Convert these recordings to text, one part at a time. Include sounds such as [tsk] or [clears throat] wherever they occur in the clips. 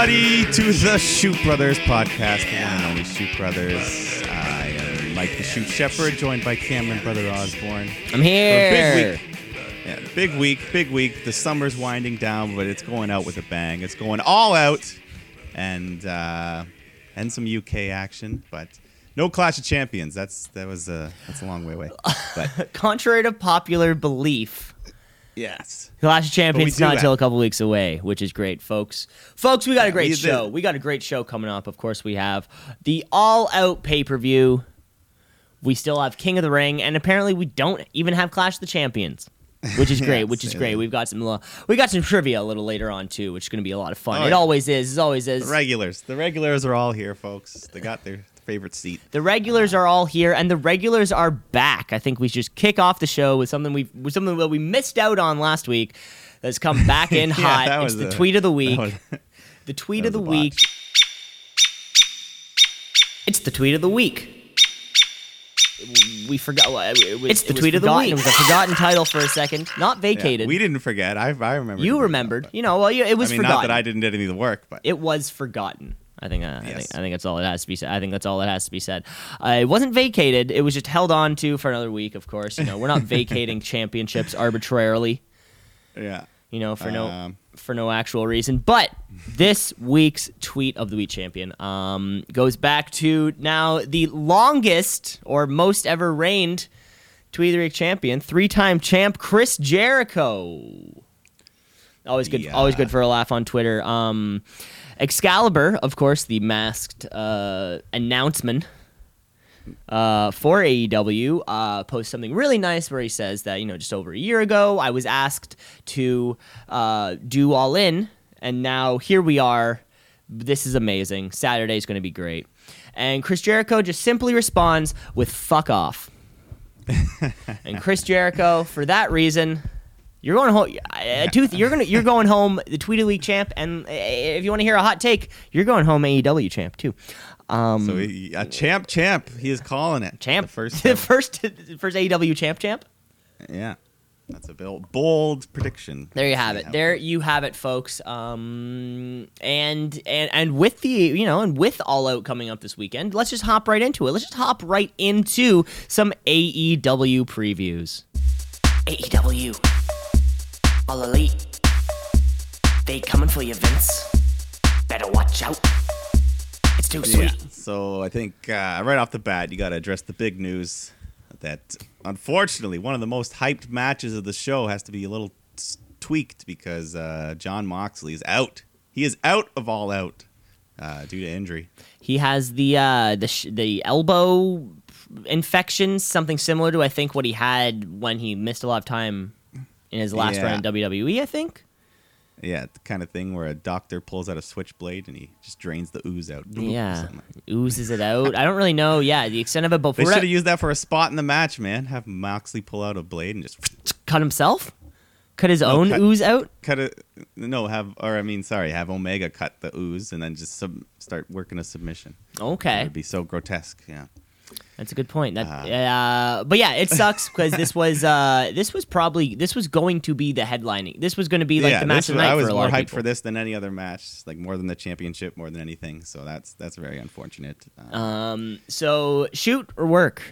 Everybody, to the Shoot Brothers podcast. The one and only Shoot Brothers. I am Mike the Shoot Shepherd, joined by Cameron Brother Osborne. I'm For a here. big week. Yeah, big week, big week. The summer's winding down, but it's going out with a bang. It's going all out, and uh, and some UK action, but no Clash of Champions. That's that was uh, that's a long way away. But [laughs] Contrary to popular belief, yes, Clash of Champions not until a couple weeks away, which is great, folks. Folks, we got a great we did- show. We got a great show coming up. Of course, we have the All Out pay per view. We still have King of the Ring, and apparently, we don't even have Clash of the Champions, which is [laughs] great. Which is yeah. great. We've got some li- we got some trivia a little later on too, which is going to be a lot of fun. Oh, it yeah. always is. It always is. the regulars. The regulars are all here, folks. They got their favorite seat. The regulars are all here, and the regulars are back. I think we should just kick off the show with something we with something that we missed out on last week. That's come back in [laughs] Yeah, hot. It's the a- tweet of the week. was- [laughs] the tweet of the week. It's the tweet of the week. We forgot. It was, It's the it was tweet of the week. It was a forgotten title for a second, not Yeah, vacated. we didn't forget. I, I remember. you remembered. that, You know, well, you- it was I mean, forgotten. not that I didn't do any of the work, but it was forgotten. I think, uh, I think I think that's all it has to be said. I think that's all that has to be said. Uh, it wasn't vacated. It was just held on to for another week. Of course, you know we're not [laughs] vacating championships arbitrarily. yeah. You know for no Um, for no actual reason. But this week's tweet of the week champion um, goes back to now the longest or most ever reigned tweet of the week champion, three time champ Chris Jericho. Always good. Yeah. Always good for a laugh on Twitter. Um, Excalibur, of course, the masked uh, announcement uh, for AEW, uh, posts something really nice where he says that you know just over a year ago I was asked to uh, do All In, and now here we are. This is amazing. Saturday's going to be great. And Chris Jericho just simply responds with "fuck off." [laughs] and Chris Jericho, for that reason, you're going home. Uh, tooth, you're gonna you're going home. The Tweet of the Week champ, and uh, if you want to hear a hot take, you're going home AEW champ too. Um, So he, a champ, champ. He is calling it champ, The first, [laughs] the first, first AEW champ, champ. yeah. That's a bold, prediction. There you have it. There you have it, folks. Um, and and and with the you know, and with All Out coming up this weekend, let's just hop right into it. Let's just hop right into some AEW previews. AEW. All elite. They coming for you, Vince. Better watch out. It's too sweet. Yeah. So I think uh, right off the bat, you got to address the big news that unfortunately one of the most hyped matches of the show has to be a little tweaked because uh, Jon Moxley is out. He is out of All Out uh, due to injury. He has the uh, the sh- the elbow infection, something similar to I think what he had when he missed a lot of time in his last Yeah. run in WWE. I think. Yeah, the kind of thing where a doctor pulls out a switchblade and he just drains the ooze out. Yeah, oozes it out. I don't really know. Yeah, the extent of it, but They should have used that for a spot in the match, man. Have Moxley pull out a blade and just [tsk] cut himself, cut his own cut- ooze out. cut it. No, have or I mean, sorry, have Omega cut the ooze and then just sub, start working a submission. Okay, It'd be so grotesque. Yeah. That's a good point. That, Uh, uh, but yeah, it sucks [laughs] because this was uh, this was probably this was going to be the headlining. This was going to be like yeah, the match of the night I was for a more lot of hyped people. for this than any other match, like more than the championship, more than anything. So that's that's very unfortunate. Uh, Um, so shoot or work.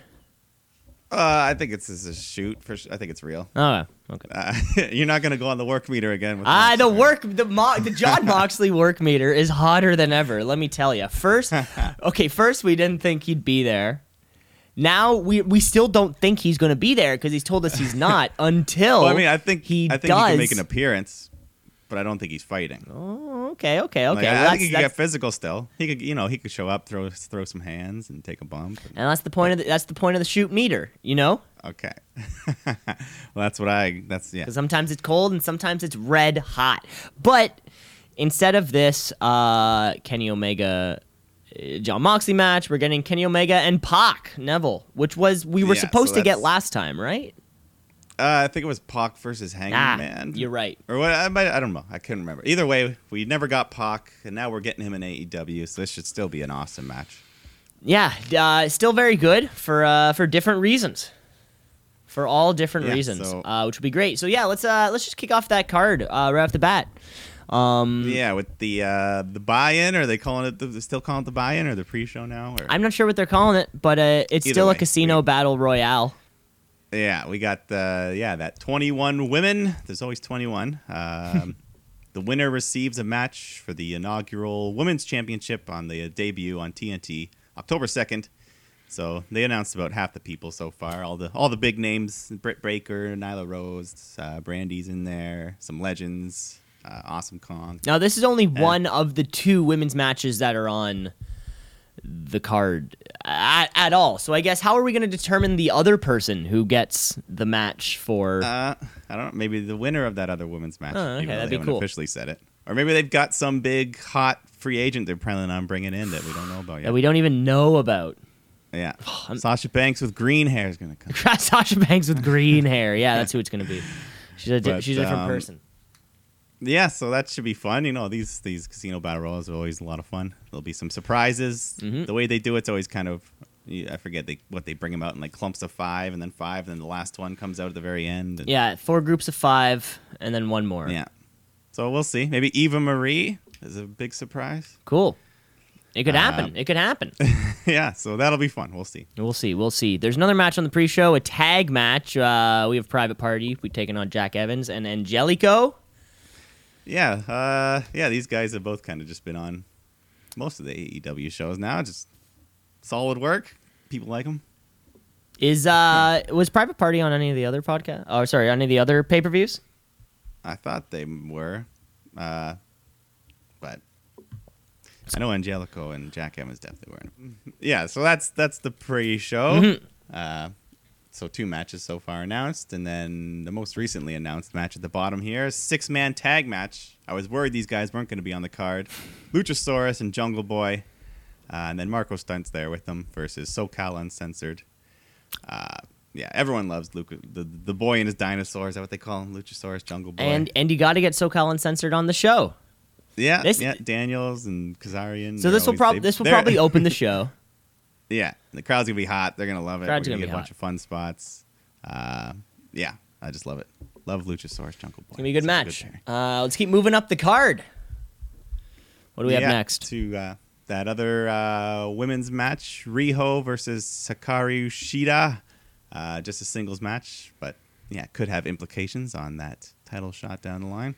uh, I think it's, it's a shoot for. I think it's real. Oh, okay. Uh, [laughs] you're not gonna go on the work meter again. With Ah, the work, the Mo- the Jon Moxley work meter is hotter than ever. Let me tell you. First, [laughs] okay, first we didn't think he'd be there. Now we we still don't think he's going to be there because he's told us he's not [laughs] until. Well, I mean, I think he I think does. he can make an appearance, but I don't think he's fighting. Oh, okay, okay, okay. Like, Well, I think he could get physical still. He could, you know, he could show up, throw throw some hands, and take a bump. and- and that's the point of the, that's the point of the shoot meter. You know, okay. [laughs] well, that's what I. That's yeah. sometimes it's cold and sometimes it's red hot. But instead of this, uh, Kenny Omega. Uh, Jon Moxley match. We're getting Kenny Omega and Pac Neville, which was we were Yeah, supposed so to get last time, right? Uh, I think it was Pac versus Hangman Ah, Man. you're right. Or what? I, might, I don't know. I couldn't remember. Either way, we never got Pac, and now we're getting him in AEW. So this should still be an awesome match. Yeah, uh, still very good for uh, for different reasons. For all different Yeah, reasons, so- uh, which would be great. So yeah, let's uh, let's just kick off that card uh, right off the bat. Um, Yeah, with the uh, the buy-in, or are they calling it? The, still calling it the buy-in or the pre-show now? Or? I'm not sure what they're calling it, but uh, it's Either still a casino we- battle royale. Yeah, we got the yeah that 21 women. There's always 21. [laughs] Um, the winner receives a match for the inaugural women's championship on the debut on TNT October 2nd. So they announced about half the people so far. All the all the big names: Britt Baker, Nyla Rose, uh, Brandi's in there. Some legends: uh, Awesome Kong. Now, this is only one of the two women's matches that are on the card at, at all. So I guess how are we going to determine the other person who gets the match for? Uh, I don't know. Maybe the winner of that other women's match. Oh, okay, that'd be cool. Officially said it, or maybe they've got some big hot free agent they're planning on bringing in that we don't know about yet. that we don't even know about. Yeah. [sighs] Sasha Banks with green hair is going to come. [laughs] Sasha Banks with green hair. Yeah, that's who it's going to be. She's a, di- But, she's a different um, person. Yeah, so that should be fun. You know, these these casino battle royals are always a lot of fun. There'll be some surprises. Mhm. The way they do it's always kind of I forget they what they bring them out in like clumps of five and then five and then the last one comes out at the very end. And, Yeah, four groups of five, and then one more. Yeah. So we'll see. Maybe Eva Marie is a big surprise. Cool. It could happen. It could happen. [laughs] yeah, so that'll be fun. We'll see. We'll see. We'll see. There's another match on the pre-show, a tag match. Uh, we have Private Party. We taking on Jack Evans and Angelico. Yeah, uh, yeah, these guys have both kind of just been on most of the AEW shows now. Just solid work. People like them. Is uh was Private Party on any of the other podcast? Oh, sorry, any of the other pay-per-views? I thought they were, uh, but I know Angelico and Jack Evans definitely weren't. Yeah, so that's that's the pre-show. Mhm. Uh, so two matches so far announced, and then the most recently announced match at the bottom here, six-man tag match. I was worried these guys weren't going to be on the card. Luchasaurus and Jungle Boy, uh, and then Marko Stunt's there with them versus SoCal Uncensored. Uh, yeah, everyone loves Luca, the the boy and his dinosaurs. Is that what they call him? Luchasaurus, Jungle Boy. And and you got to get SoCal Uncensored on the show. Yeah, This- yeah, Daniels and Kazarian. So this will always- probably they- this will probably open the [laughs] show. Yeah, the crowd's gonna be hot. They're gonna love it. Crowd's We're gonna gonna be get a bunch of fun spots. Uh, yeah, I just love it. Love Luchasaurus Jungle Boy. It's gonna be a good Such match. pairing. uh, let's keep moving up the card. What do we have next? To uh, that other uh, women's match, Riho versus Hikaru Shida. Uh, just a singles match, but yeah, could have implications on that title shot down the line.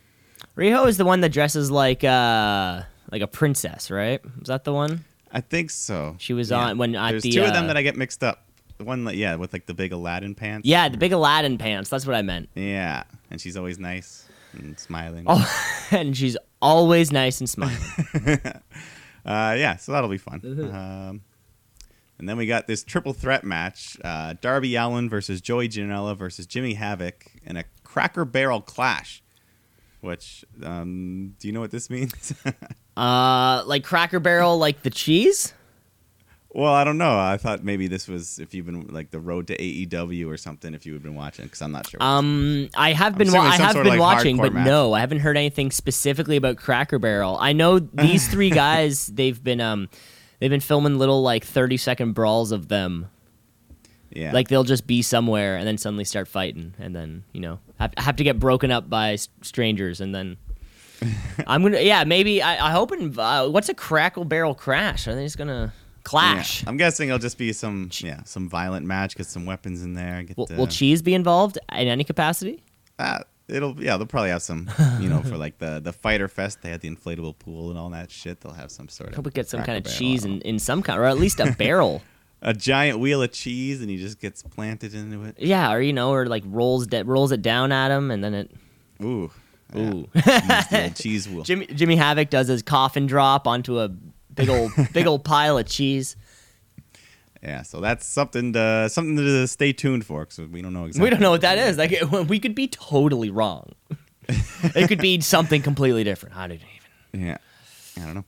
Riho is the one that dresses like uh like a princess, right? Is that the one? I think so. She was Yeah. on- when at There's the, two of uh, them that I get mixed up. The one yeah, with like the big Aladdin pants. Yeah, the big Aladdin pants. That's what I meant. Yeah, and she's always nice and smiling. Oh, [laughs] and she's always nice and smiling. [laughs] Uh, yeah, so that'll be fun. Mm-hmm. Um, and then we got this triple threat match: uh, Darby Allin versus Joey Janela versus Jimmy Havoc in a Cracker Barrel clash. Which, um, do you know what this means? [laughs] uh, like Cracker Barrel, like the cheese. well, I don't know. I thought maybe this was if you've been like the road to AEW or something. If you had been watching, because I'm not sure. Um, I have been wa- I have been like, watching, but match. no, I haven't heard anything specifically about Cracker Barrel. I know [laughs] these three guys. They've been um, they've been filming little like thirty second brawls of them. yeah, Like they'll just be somewhere and then suddenly start fighting, and then you know have, have to get broken up by strangers, and then [laughs] I'm gonna yeah maybe I I hoping uh, what's a Crackle Barrel crash? Are they just gonna clash? Yeah. I'm guessing it'll just be some yeah some violent match. Get some weapons in there. Get Will, will cheese be involved in any capacity? Uh, it'll yeah, they'll probably have some, you know, for like the the fighter fest. They had the inflatable pool and all that shit. They'll have some sort I of. hope we get some kind of cheese in, in some kind, or at least a barrel. [laughs] a giant wheel of cheese, and he just gets planted into it. Yeah, or you know, or like rolls that rolls it down at him, and then it. Ooh. Ooh. The cheese wheel. [laughs] Jimmy Jimmy Havoc does his coffin drop onto a big old [laughs] big old pile of cheese. Yeah, so that's something to something to stay tuned for because we don't know exactly. We don't know what that is. Like [laughs] we could be totally wrong. it could be something completely different. How did it even? Yeah, I don't know.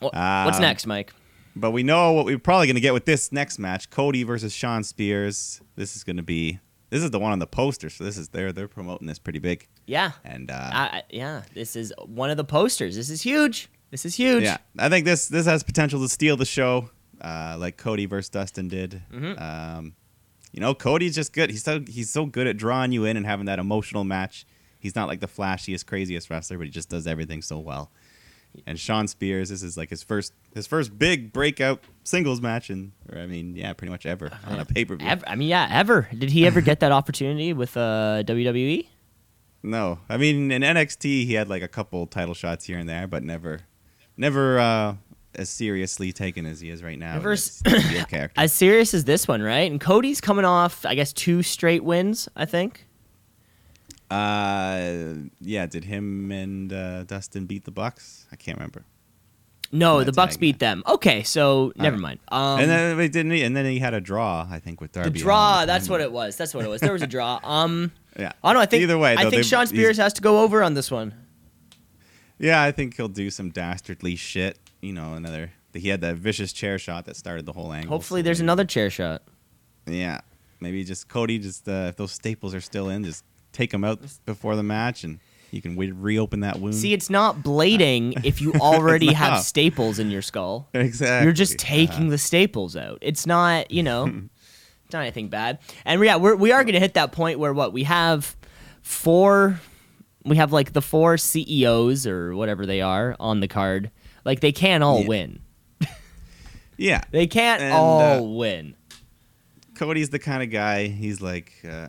What's Um, next, Mike? But we know what we're probably going to get with this next match: Cody versus Shawn Spears. This is going to be. This is the one on the poster, so this is they're they're promoting this pretty big. Yeah, And uh, I, yeah. This is one of the posters. This is huge. This is huge. Yeah, I think this this has potential to steal the show, uh, like Cody versus Dustin did. Mhm. Um, you know, Cody's just good. He's so he's so good at drawing you in and having that emotional match. He's not like the flashiest, craziest wrestler, but he just does everything so well. And Shawn Spears, this is like his first his first big breakout singles match, and or I mean, yeah, pretty much ever on a pay per view. I mean, yeah, ever. Did he ever get that opportunity with uh, WWE? No, I mean in NXT he had like a couple title shots here and there, but never, never uh, as seriously taken as he is right now. Never in s- his [coughs] heel character. As serious as this one, right? And Cody's coming off, I guess, two straight wins. I think. Uh, yeah, did him and uh, Dustin beat the Bucks? I can't remember. No, the Bucks beat them. Okay, so never mind. Um, and then they didn't. He, and then he had a draw, I think, with Darby. the draw. That's what it was. That's what it was. There was a draw. [laughs] Um. Yeah. I don't know. I think either way, I think Shawn Spears has to go over on this one. Yeah, I think he'll do some dastardly shit. You know, another. He had that vicious chair shot that started the whole angle. Hopefully, so there's maybe- another chair shot. Yeah, maybe just Cody. Just uh, if those staples are still in, just take them out before the match, and you can re- reopen that wound. See, it's not blading [laughs] if you already have not. staples in your skull. exactly. You're just taking the staples out. It's not, you know, [laughs] it's not anything bad. And yeah, we're, we are going to hit that point where what we have four, we have like the four CEOs or whatever they are on the card. Like they can't all Yeah. win. [laughs] Yeah, They can't And, all uh, win. Cody's the kind of guy. He's like, uh,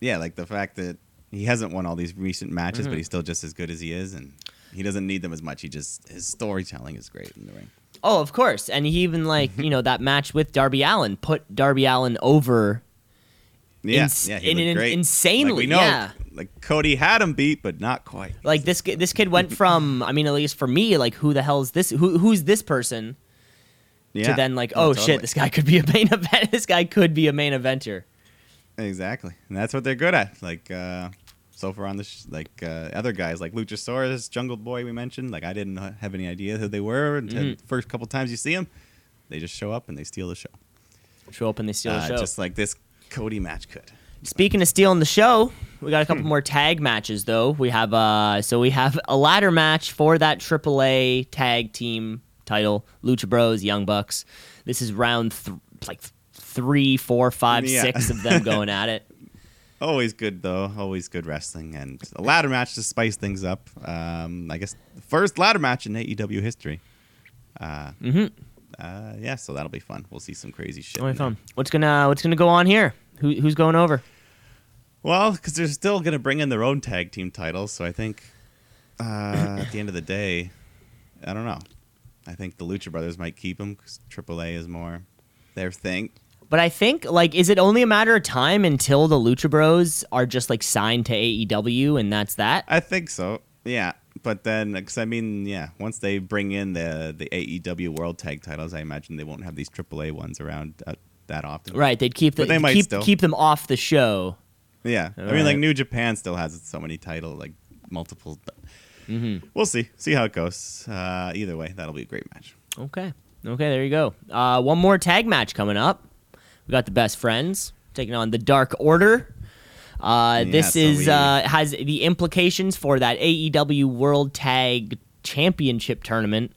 yeah, like the fact that he hasn't won all these recent matches, Mm-hmm. but he's still just as good as he is, and he doesn't need them as much. He just his storytelling is great in the ring. Oh, of course. And he even like, [laughs] you know, that match with Darby Allin put Darby Allin over. Yeah, Ins- yeah, he in an great. insanely- like we know, yeah. like Cody had him beat, but not quite. Like this this kid went from, [laughs] I mean, at least for me, like who the hell is this? Who who's this person? Yeah. to then like, No, oh totally. shit, this guy could be a main [laughs] event. this guy could be a main eventer. Exactly, and that's what they're good at. Like uh, so far on the sh- like uh, other guys like Luchasaurus, Jungle Boy we mentioned. Like I didn't have any idea who they were until Mhm. the first couple times you see them. They just show up and they steal the show. Show up and they steal the Uh, show. Just like this Cody match could. Speaking of stealing the show, we got a Hmm. couple more tag matches though. We have uh, so we have a ladder match for that AAA tag team title: Lucha Bros, Young Bucks. This is round th- like three, four, five, Yeah. six of them going at it. [laughs] Always good though. Always good wrestling and a ladder match to spice things up. Um, I guess the first ladder match in AEW history. Uh, Mm-hmm. uh, yeah, so that'll be fun. We'll see some crazy shit. There. fun. What's gonna What's gonna go on here? Who, who's going over? Well, because they're still going to bring in their own tag team titles, so I think uh, at the end of the day, I don't know. I think the Lucha Brothers might keep them because AAA is more their thing. But I think like, is it only a matter of time until the Lucha Bros are just like signed to AEW and that's that? I think so. Yeah, but then because I mean, yeah, once they bring in the the AEW World Tag Titles, I imagine they won't have these AAA ones around uh, that often. Right, they'd keep the, But they might keep still. keep them off the show. Yeah, I mean, Alright. like New Japan still has so many title, like multiple. Mm-hmm. We'll see. See how it goes. Uh, either way, that'll be a great match. Okay. Okay, there you go. Uh, one more tag match coming up. We got the best friends taking on the Dark Order. Uh, Yeah, this so is we- uh, has the implications for that AEW World Tag Championship tournament.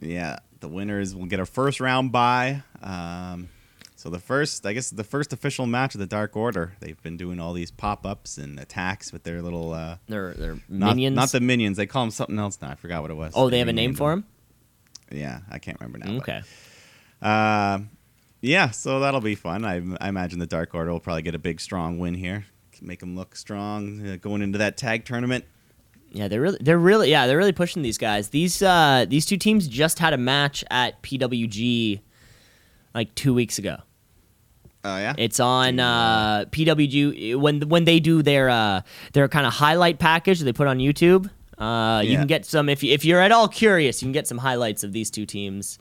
Yeah, the winners will get a first round bye. Um, so the first, I guess, the first official match of the Dark Order. They've been doing all these pop ups and attacks with their little uh, They're, they're not, minions. Not the minions. They call them something else now. I forgot what it was. oh, they have a name for them. Yeah, I can't remember now. but, Okay. Uh, yeah, so that'll be fun. I, I imagine the Dark Order will probably get a big, strong win here. Make them look strong uh, going into that tag tournament. Yeah, they're really, they're really, yeah, they're really pushing these guys. These, uh, these two teams just had a match at PWG like two weeks ago. Oh yeah. It's on uh, PWG when when they do their uh, their kind of highlight package they put on YouTube. Uh, You can get some if you, if you're at all curious. You can get some highlights of these two teams.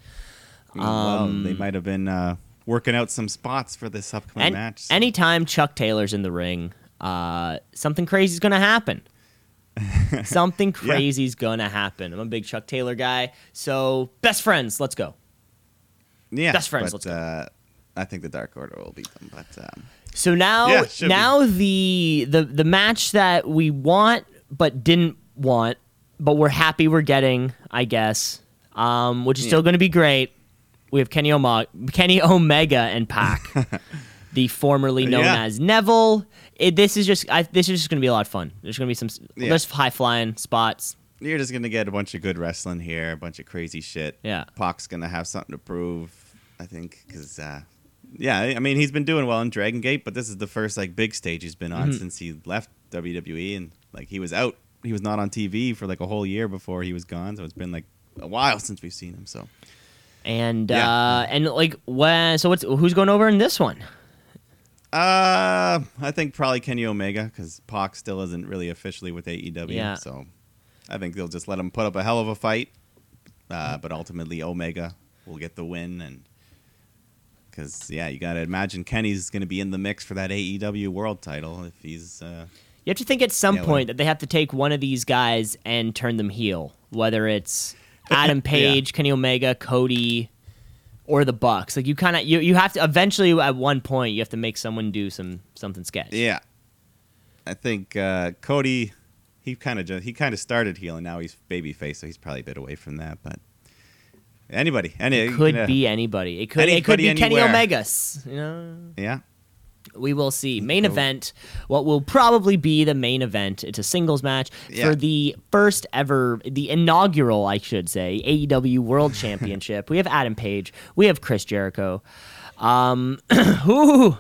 well, they um, might have been uh, working out some spots for this upcoming And match. so- anytime Chuck Taylor's in the ring, uh, something crazy's gonna happen. [laughs] something crazy crazy's gonna happen. I'm a big Chuck Taylor guy. So best friends, let's go. Yeah, Best friends, But, let's go. uh, I think the Dark Order will beat them, but um, So now, Yeah, should be. now the the the match that we want but didn't want, but we're happy we're getting, I guess, um, which is Yeah. still going to be great. We have Kenny Oma- Kenny Omega and Pac. [laughs] the formerly known Yeah. as Neville. It, this is just I, this is just going to be a lot of fun. There's going to be some Yeah. there's high flying spots. You're just gonna get a bunch of good wrestling here, a bunch of crazy shit. Yeah. Pac's gonna have something to prove, I think, because uh, yeah, I mean he's been doing well in Dragon Gate, but this is the first like big stage he's been on Mhm. since he left WWE, and like he was out, he was not on TV for like a whole year before he was gone, so it's been like a while since we've seen him. So And Yeah. uh and like when so what's who's going over in this one? uh, I think probably Kenny Omega because Pac still isn't really officially with AEW, Yeah. so I think they'll just let him put up a hell of a fight, uh, but ultimately Omega will get the win and. Because yeah, you gotta imagine Kenny's gonna be in the mix for that AEW World Title if he's uh, You have to think at some point that they have to take one of these guys and turn them heel, whether it's Adam [laughs] Page, Kenny Omega, Cody, or the Bucks. Like you kind of you, you have to eventually at one point you have to make someone do some something sketch. yeah. I think uh, Cody, he kind of just he kind of started healing. now he's babyface, so he's probably a bit away from that. But anybody, any It could yeah. be anybody. It could it could be Kenny. Omegas. You know, yeah. We will see. Main Nope. event, what will probably be the main event. It's a singles match Yeah. for the first ever, the inaugural, I should say, AEW World [laughs] Championship. we have Adam Page. We have Chris Jericho. Um, [clears throat] ooh,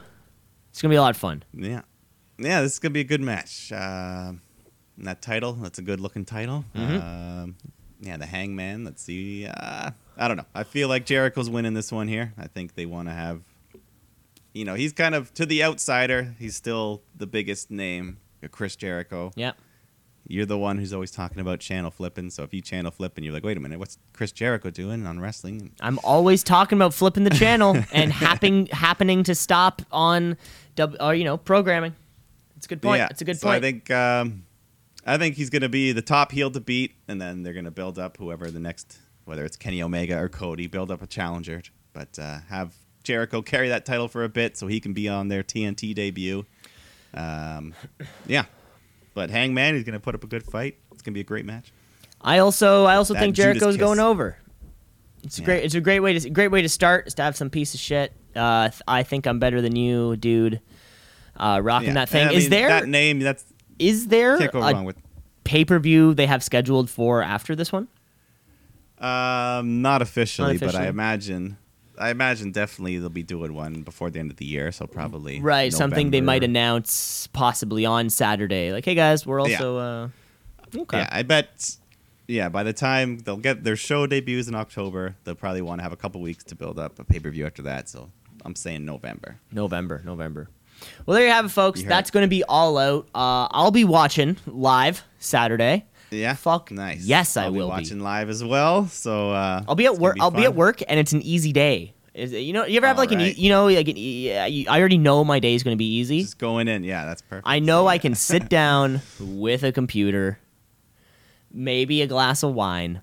it's gonna be a lot of fun. Yeah, yeah, this is gonna be a good match. Uh, that title, that's a good looking title. Mm-hmm. Um, yeah, the Hangman. Let's see. Uh, I don't know. I feel like Jericho's winning this one here. I think they want to have, you know, he's kind of to the outsider. He's still the biggest name, Chris Jericho. Yeah. You're the one who's always talking about channel flipping. So if you channel flip and you're like, wait a minute, what's Chris Jericho doing on wrestling? I'm always talking about flipping the channel [laughs] and happen, happening to stop on, or you know, programming. It's a good point. Yeah, It's a good so point. I think um, I think he's going to be the top heel to beat, and then they're going to build up whoever the next, whether it's Kenny Omega or Cody, build up a challenger, but uh, have Jericho carry that title for a bit so he can be on their TNT debut. Um, yeah, but Hangman is going to put up a good fight. It's going to be a great match. I also I also That think Jericho's going over. It's a Yeah. great it's a great way to great way to start is to have some piece of shit. Uh, I think I'm better than you, dude. Uh, rocking Yeah. that thing. I is mean, there that name? That's is there can't go a wrong with. pay per view they have scheduled for after this one? Um, not officially, but officially? I imagine. I imagine definitely they'll be doing one before the end of the year, so probably Right, something they might announce possibly on Saturday. Like, hey guys, we're Yeah. also uh, okay. Yeah, I bet. Yeah, by the time they'll get their show debuts in October, they'll probably want to have a couple weeks to build up a pay per view after that. So I'm saying November. November, November. Well, there you have it, folks. That's going to be all out. Uh, I'll be watching live Saturday. Yeah, Fuck nice. yes, I I'll will be be. watching live as well. So uh, I'll be at work. I'll be at work, and it's an easy day. Is it- you know, you ever have like an, e- you know, like an, I already know my day is going to be easy. Just going in. Yeah, that's perfect. I know So, I yeah. can sit [laughs] down with a computer, maybe a glass of wine.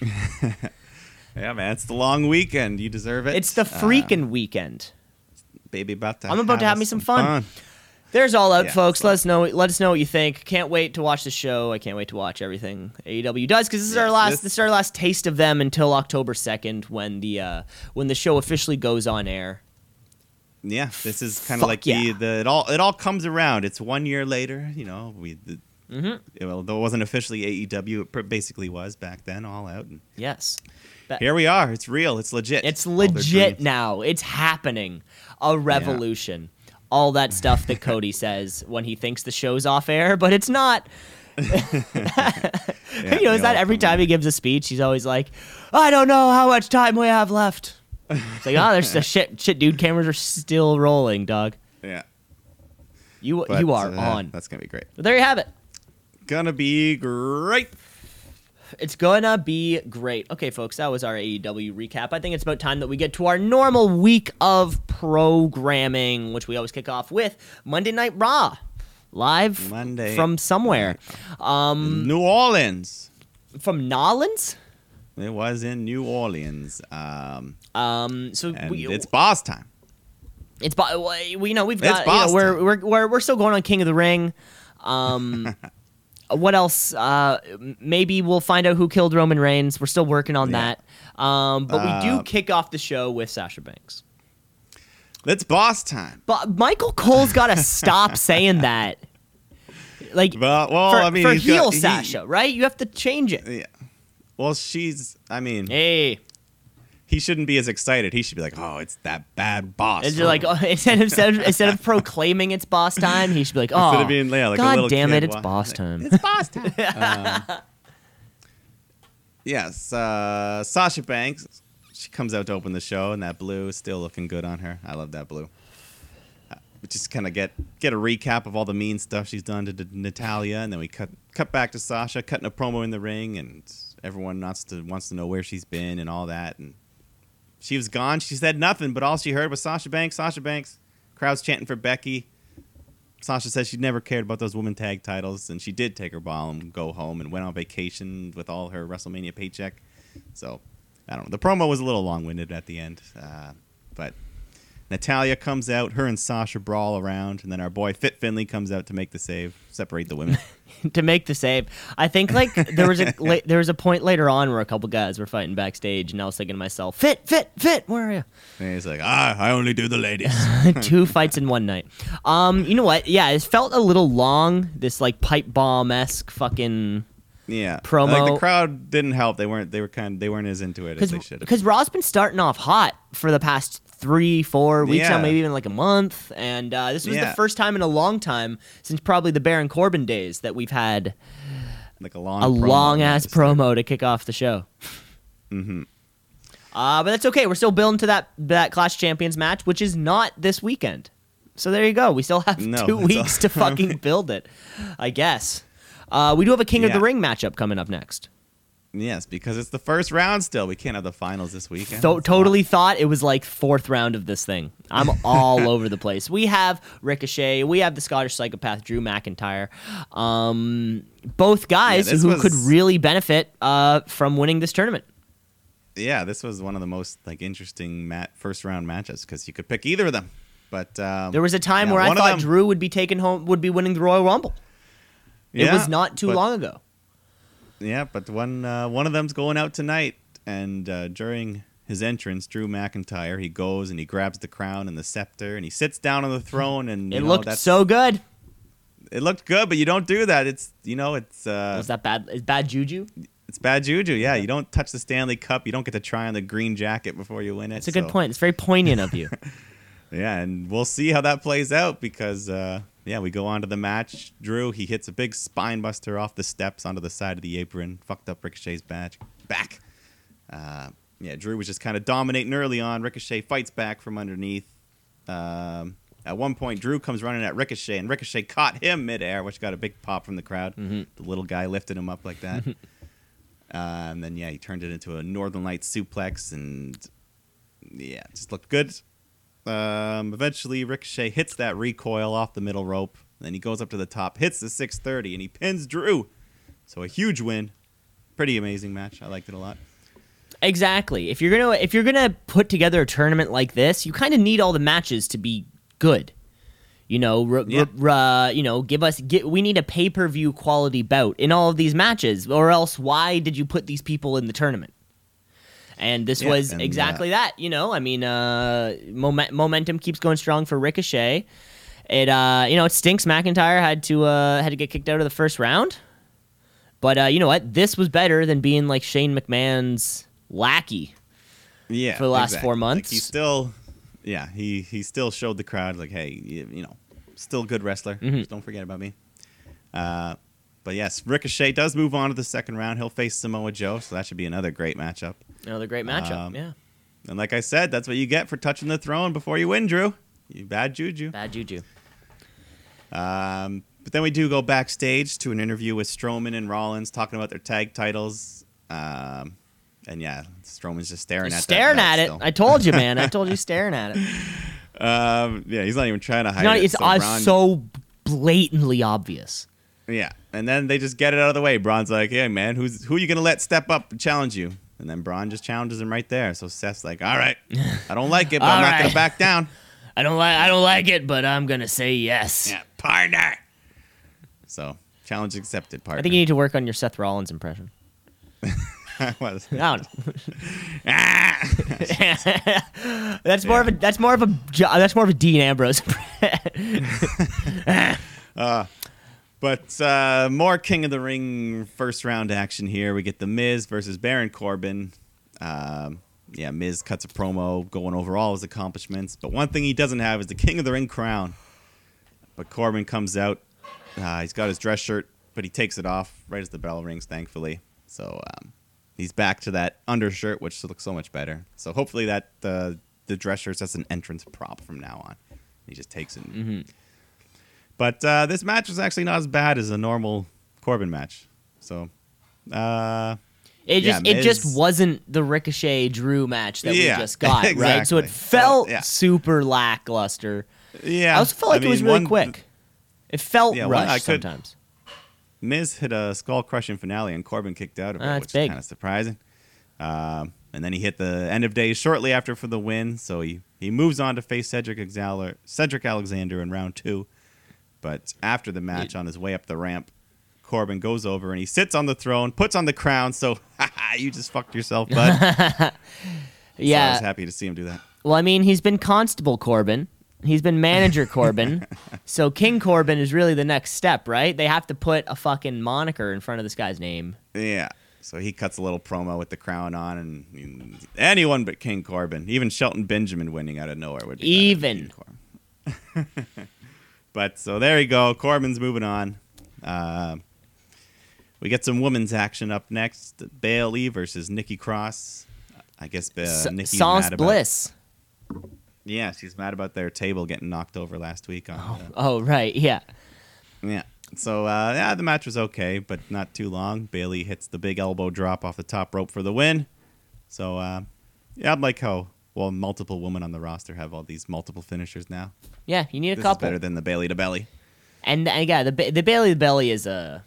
[laughs] Yeah, man, it's the long weekend. You deserve it. It's the Uh, freaking weekend. baby about to. I'm about to have me some fun. fun. There's all out, Yeah, folks. Let us know. Let us know what you think. Can't wait to watch the show. I can't wait to watch everything AEW does because this is our last. this- This is our last taste of them until October second, when the uh, when the show officially goes on air. Yeah, this is kind of like yeah. the, the it all it all comes around. It's one year later. You know, we. The, Mm-hmm. well, though it wasn't officially AEW, it basically was back then, all out. And Yes, here we are. It's real. It's legit. it's legit now. It's happening. A revolution. All that stuff that Cody [laughs] says when he thinks the show's off air, but it's not. Yeah, [laughs] [laughs] you know, is that every time he gives a speech, he's always like, "I don't know how much time we have left." It's like, oh, there's the shit, shit, dude. Cameras are still rolling, dog. Yeah, You but, you are uh, on. That's gonna be great. But there you have it. Gonna be great. It's gonna be great. Okay, folks, that was our AEW recap. I think it's about time that we get to our normal week of programming, which we always kick off with Monday Night Raw, live Monday from somewhere, um, New Orleans. from Nolans. It was in New Orleans. Um, Um, so we, it's boss time. It's bo- we you know we've got you know, we're, time. we're we're we're still going on King of the Ring. Um, [laughs] what else? Uh, maybe we'll find out who killed Roman Reigns. We're still working on Yeah. that. Um, but we do Uh, kick off the show with Sasha Banks. It's boss time. But Michael Cole's got to stop [laughs] saying that. Like, Well, well, for, I mean, for he's got- heel he- Sasha, right? You have to change it. Yeah. Well, she's. I mean, Hey, he shouldn't be as excited. He should be like, "Oh, it's that bad boss." it's just like oh, [laughs] instead of instead of, instead of proclaiming it's boss time, he should be like, oh, Instead of being, yeah, like God damn it, it's boss like, time. It's boss time. [laughs] um, yes, uh, Sasha Banks. Comes out to open the show, and that blue is still looking good on her. I love that blue. Uh, we just kind of get get a recap of all the mean stuff she's done to, to Natalya, and then we cut cut back to Sasha cutting a promo in the ring, and everyone wants to wants to know where she's been and all that. And she was gone. She said nothing, but all she heard was Sasha Banks, Sasha Banks. Crowds chanting for Becky. Sasha said she never cared about those women tag titles, and she did take her ball and go home and went on vacation with all her WrestleMania paycheck. So, I don't know. The promo was a little long winded at the end, uh, but Natalya comes out, her and Sasha brawl around, and then our boy Fit Finlay comes out to make the save, separate the women. [laughs] to make the save. I think like there was a [laughs] la- there was a point later on where a couple guys were fighting backstage, and I was thinking to myself, "Fit, fit, fit, where are you?" and he's like, ah, I only do the ladies. [laughs] Two fights in one night. Um, you know what? Yeah, it felt a little long. This like pipe bomb esque fucking Yeah, Promo. Like the crowd didn't help. They weren't. They were kind. They weren't as into it as they should have. because Raw's been starting off hot for the past three, four weeks now, Yeah. maybe even like a month, and uh, this was the first time in a long time since probably the Baron Corbin days that we've had Like a long, a long ass promo to kick off the show. [laughs] Mm-hmm. Uh, but that's okay. We're still building to that that Clash Champions match, which is not this weekend. So there you go. We still have No, two weeks to [laughs] fucking build it, I guess. Uh, we do have a King of the Ring matchup coming up next. Yes, because it's the first round still. We can't have the finals this weekend. So, totally thought it was like fourth round of this thing. I'm all over the place. We have Ricochet. We have the Scottish psychopath Drew McIntyre. Um, both guys this who was- could really benefit uh, from winning this tournament. yeah, this was one of the most like interesting mat- first round matches because you could pick either of them. But um, There was a time yeah, where I thought them- Drew would be taking home, would be winning the Royal Rumble. It was not too but- long ago. Yeah, but one uh, one of them's going out tonight, and uh, during his entrance, Drew McIntyre he goes and he grabs the crown and the scepter and he sits down on the throne and [laughs] It know, looked that's- so good. it looked good, but you don't do that. It's you know it's uh, Was that bad? Is bad juju? it's bad juju. Yeah, you don't touch the Stanley Cup. You don't get to try on the green jacket before you win it. It's a good point. It's very poignant of you. [laughs] Yeah, and we'll see how that plays out because uh, yeah, we go on to the match. Drew he hits a big spine buster off the steps onto the side of the apron, fucked up Ricochet's badge back. Uh, yeah, Drew was just kind of dominating early on. Ricochet fights back from underneath. Um, at one point, Drew comes running at Ricochet, and Ricochet caught him midair, which got a big pop from the crowd. Mm-hmm. The little guy lifted him up like that. [laughs] uh, and then yeah, he turned it into a Northern Light suplex, and yeah, just looked good. Um, eventually, Ricochet hits that recoil off the middle rope. Then he goes up to the top, hits the 630, and he pins Drew. So a huge win. Pretty amazing match. I liked it a lot. Exactly. If you're gonna if you're gonna put together a tournament like this, you kind of need all the matches to be good. You know, r- Yeah. r- uh, you know, give us get. We need a pay per view quality bout in all of these matches, or else why did you put these people in the tournament? And this Yeah, was and, exactly that. You know, I mean, uh, moment, momentum keeps going strong for Ricochet. It uh, you know, it stinks. McIntyre had to uh, had to get kicked out of the first round. But uh, you know what? This was better than being like Shane McMahon's lackey. Yeah, For the last exactly. four Like, months? he still, yeah, he he still showed the crowd like, hey, you, you know, still good wrestler. Mm-hmm. Just don't forget about me. Uh, but yes, Ricochet does move on to the second round. He'll face Samoa Joe, so that should be another great matchup. Another great matchup. Um, yeah. And like I said, that's what you get for touching the throne before you win, Drew. You bad juju. Bad juju. Um, but then we do go backstage to an interview with Strowman and Rollins talking about their tag titles. Um, and yeah, Strowman's just staring at staring at it. still. I told you, man. I told you, [laughs] staring at it. Um, yeah, he's not even trying to hide Not- it. it's so uh, Braun- so blatantly obvious. yeah, and then they just get it out of the way. Braun's like, "Hey, man, who's who are you gonna let step up and challenge you?" And then Braun just challenges him right there. So Seth's like, "All right, I don't like it, [laughs] but I'm All not right. gonna back down." [laughs] I don't like. I don't like it, but I'm gonna say yes. Yeah, partner. So challenge accepted, partner. I think you need to work on your Seth Rollins impression. [laughs] I was. I. Ah! that's more of a that's more of a Jo- that's more of a Dean Ambrose. But uh, more King of the Ring first round action here. We get the Miz versus Baron Corbin. Um, yeah, Miz cuts a promo going over all his accomplishments. But one thing he doesn't have is the King of the Ring crown. But Corbin comes out. Uh, he's got his dress shirt, but he takes it off right as the bell rings, thankfully. So um, he's back to that undershirt, which looks so much better. So hopefully that uh, the dress shirt's that's an entrance prop from now on. He just takes it. and- But uh, this match was actually not as bad as a normal Corbin match. So, uh, It Yeah, just it just wasn't the Ricochet Drew match that Yeah, we just got, [laughs] right? So it felt yeah. super lackluster. yeah. I also felt like I it was really one- quick. It felt Yeah, rushed could- sometimes. Miz hit a skull crushing finale and Corbin kicked out of it, Ah, which big. is kind of surprising. Um, and then he hit the end of days shortly after for the win. So he, he moves on to face Cedric, Exaler, Cedric Alexander in round two. But after the match, on his way up the ramp, Corbin goes over and he sits on the throne, puts on the crown. So [laughs] you just fucked yourself, [laughs] bud. So I Yeah. was happy to see him do that. Well, I mean, he's been Constable Corbin. He's been Manager Corbin. [laughs] so King Corbin is really the next step, right? They have to put a fucking moniker in front of this guy's name. Yeah. So he cuts a little promo with the crown on, and, and anyone but King Corbin, even Shelton Benjamin winning out of nowhere would be Even. But so there you go. Corbin's moving on. Uh, we get some women's action up next. Bayley versus Nikki Cross. I guess uh, S- Nikki's Sans mad about. Bliss. Yeah, she's mad about their table getting knocked over last week. On, uh, Oh, right. Yeah. Yeah. So uh, yeah, the match was okay, but not too long. Bayley hits the big elbow drop off the top rope for the win. So uh, yeah, I'd like how well multiple women on the roster have all these multiple finishers now. Yeah. You need a This is couple. better than the Bayley to belly. And uh, yeah, the the Bayley to Belly is a,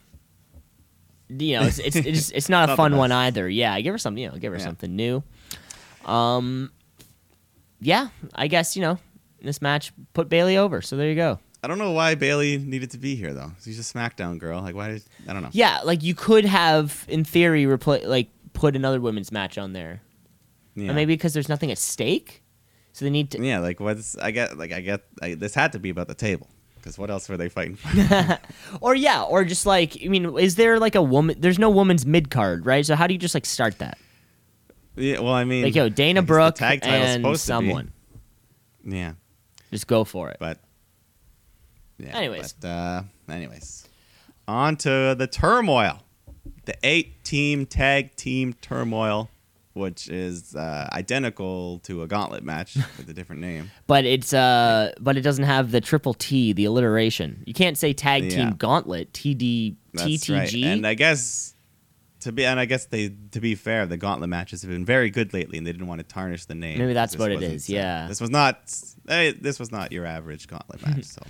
you know, it's it's it's, it's not a [laughs] fun one either. Yeah, give her some, you know, give her Yeah. something new. Um, yeah, I guess you know this match put Bayley over. So there you go. I don't know why Bayley needed to be here though. She's a SmackDown girl. Like why? Did, I don't know. Yeah, like you could have, in theory, repla- like put another women's match on there, Yeah. or maybe because there's nothing at stake, so they need to. Yeah, like what's I get? Like I get. I, this had to be about the table because what else were they fighting? for? [laughs] Or yeah, or just like I mean, is there like a woman? There's no woman's mid card, right? So how do you just like start that? yeah. Well, I mean, Like yo, Dana Brooke tag title's and supposed to be. someone, Yeah, just go for it. but yeah. Anyways. but, uh, anyways, on to the turmoil, the eight-team tag team turmoil, which is uh, identical to a gauntlet match [laughs] with a different name. But it's uh, but it doesn't have the triple T, the alliteration. You can't say tag Yeah. team gauntlet, TD, That's TTG. right. And I guess to be and I guess they to be fair, the gauntlet matches have been very good lately, and they didn't want to tarnish the name. Maybe that's what it is. yeah. this was not. Hey, this was not your average gauntlet match. [laughs] So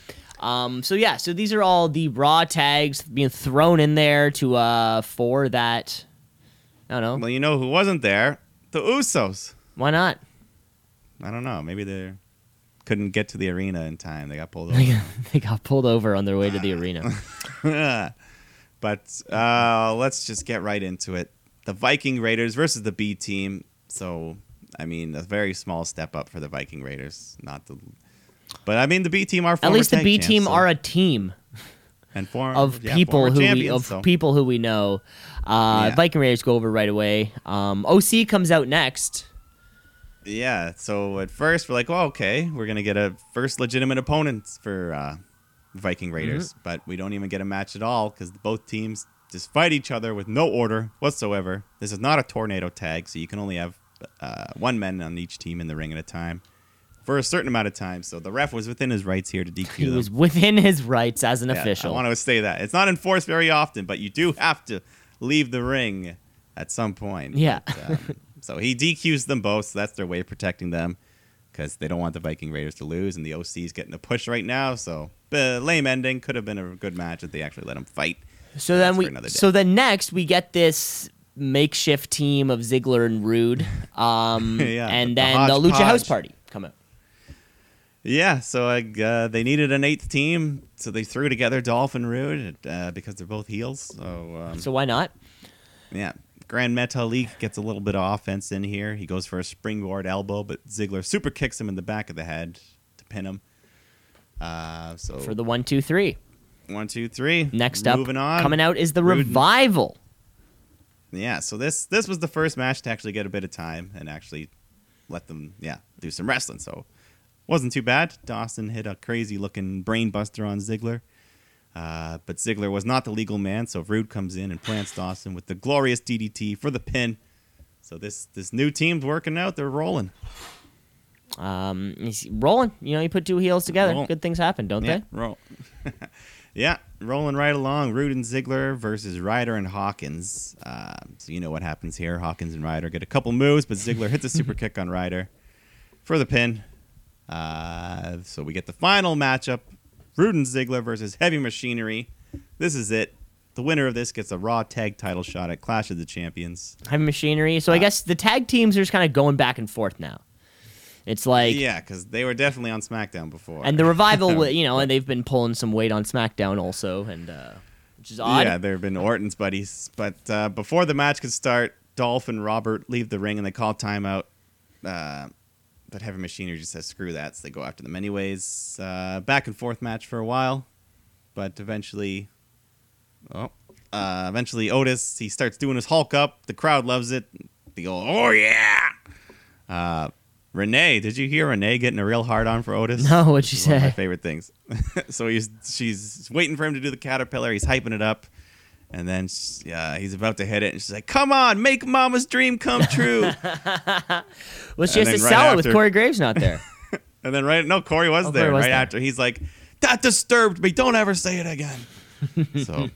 Um, so yeah, so these are all the raw tags being thrown in there to uh for that. I don't know. well, you know who wasn't there? The Usos. Why not? I don't know. Maybe they couldn't get to the arena in time. They got pulled [laughs] over. they got pulled over on their way to the arena. [laughs] but uh, let's just get right into it. The Viking Raiders versus the B team. So, I mean, a very small step up for the Viking Raiders. Not the, but I mean, the B team are At least the B champs, team so- are a team and form, of yeah, people who we of so- people who we know. Uh, Yeah. Viking Raiders go over right away. Um, OC comes out next. Yeah. So at first we're like, well, okay, we're gonna get a first legitimate opponent for uh, Viking Raiders, Mm-hmm. but we don't even get a match at all because both teams just fight each other with no order whatsoever. This is not a tornado tag, so you can only have uh, one man on each team in the ring at a time for a certain amount of time. So the ref was within his rights here to DQ He them. was within his rights as an Yeah, official. I want to say that it's not enforced very often, but you do have to leave the ring at some point. Yeah. But, um, [laughs] so he DQs them both. So that's their way of protecting them because they don't want the Viking Raiders to lose, and the OC's getting a push right now. So uh, lame ending. Could have been a good match if they actually let him fight. So then we for another day. so then next we get this makeshift team of Ziggler and Roode, [laughs] um, Yeah, and the then the Lucha hodgepodge. House Party. Yeah, so uh, they needed an eighth team, so they threw together Dolph and Roode uh, because they're both heels. So, um, So why not? yeah, Grand Metalik gets a little bit of offense in here. He goes for a springboard elbow, but Ziggler super kicks him in the back of the head to pin him. Uh, so For the one, two, three. one, two, three. Next up, moving on. coming out is the Rudin. revival. Yeah, so this this was the first match to actually get a bit of time and actually let them yeah do some wrestling. So wasn't too bad. Dawson hit a crazy looking brainbuster on Ziggler. Uh, but Ziggler was not the legal man, so Roode comes in and plants Dawson with the glorious DDT for the pin. So this this new team's working out. They're rolling. Um, he's rolling. You know, you put two heels together, Roll. good things happen, don't Yeah, they? roll. [laughs] yeah, rolling right along. Roode and Ziggler versus Ryder and Hawkins. Uh, so you know what happens here. Hawkins and Ryder get a couple moves, but Ziggler hits a super [laughs] kick on Ryder for the pin. Uh, so we get the final matchup: Roode and Ziggler versus Heavy Machinery. This is it. The winner of this gets a Raw Tag Title shot at Clash of the Champions. Heavy machinery. Uh, So I guess the tag teams are just kind of going back and forth now. It's like yeah, because they were definitely on SmackDown before. and the revival, [laughs] you know, and they've been pulling some weight on SmackDown also, and uh, which is odd. Yeah, there have been Orton's buddies. But uh, before the match could start, Dolph and Robert leave the ring and they call timeout. Uh, but Heavy Machinery just says screw that, so they go after them anyways. Uh, back and forth match for a while, but eventually, oh, uh, eventually Otis he starts doing his Hulk up. The crowd loves it. They go, oh yeah. Uh, Renee, did you hear Renee getting a real hard on for Otis? No, what'd she one of my favorite things. [laughs] so he's she's waiting for him to do the caterpillar. He's hyping it up, and then yeah, he's about to hit it, and she's like, "Come on, make Mama's dream come [laughs] true." Well, she and has to right sell it with Corey Graves not there. [laughs] and then right, no, Corey was Oh, there Corey was right there. after. He's like, "That disturbed me. Don't ever say it again." [laughs] so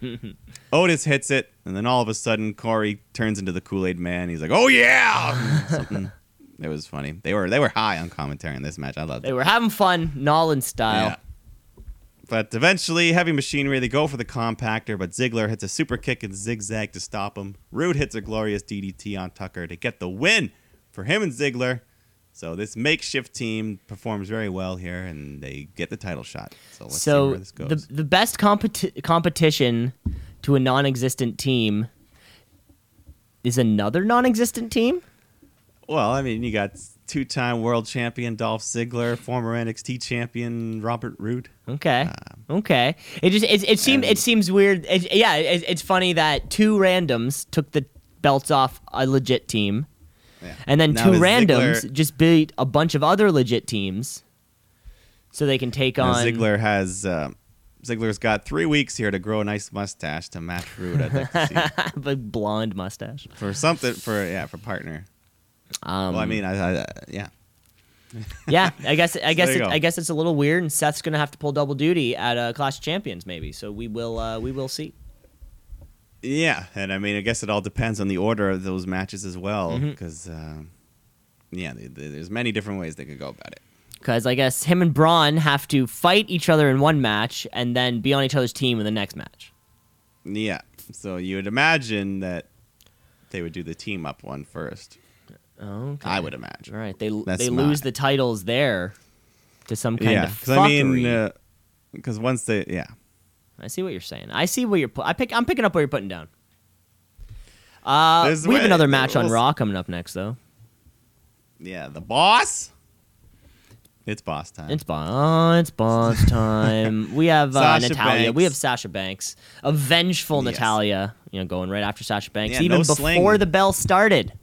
Otis hits it, and then all of a sudden, Corey turns into the Kool Aid Man. He's like, "Oh yeah!" It was funny. They were they were high on commentary in this match. I loved it. they were having fun, Nolan style. But eventually, Heavy Machinery, they go for the compactor, but Ziggler hits a super kick and zigzag to stop him. Roode hits a glorious DDT on Tucker to get the win for him and Ziggler. So this makeshift team performs very well here, and they get the title shot. So let's see where this goes. the the best competi- competition to a non-existent team is another non-existent team. well, I mean, you got two-time world champion Dolph Ziggler, former NXT champion Robert Roode. Okay. okay. It just it, it seemed it seems weird. It, yeah, it, it's funny that two randoms took the belts off a legit team, Yeah. and then Now two randoms Ziggler- just beat a bunch of other legit teams, so they can take on. Ziggler has uh, Ziggler's got three weeks here to grow a nice mustache to match Roode. I'd like to see. [laughs] a blonde mustache. for something for yeah for partner. Um, well, I mean, I, I yeah, yeah, I guess I [laughs] guess it. I guess it's a little weird, and Seth's gonna have to pull double duty at uh, Clash of Champions, maybe. So we will uh, we will see. yeah, and I mean, I guess it all depends on the order of those matches as well, because yeah, th- th- there's many different ways they could go about it. Because I guess him and Braun have to fight each other in one match and then be on each other's team in the next match. Yeah, so you would imagine that they would do the team up one first. Okay. I would imagine. All right, they That's they my- lose the titles there to some kind yeah, of because I mean, fuckery. because once they yeah, I see what you're saying. I see what you're put. I pick. I'm picking up what you're putting down. Uh, we have another match on Raw coming up next, though. yeah, the boss. It's boss time. It's boss. It's boss [laughs] time. we have uh, Natalya. We have Sasha Banks, a vengeful Yes. Natalya. You know, going right after Sasha Banks, Yeah, even no before sling. the bell started.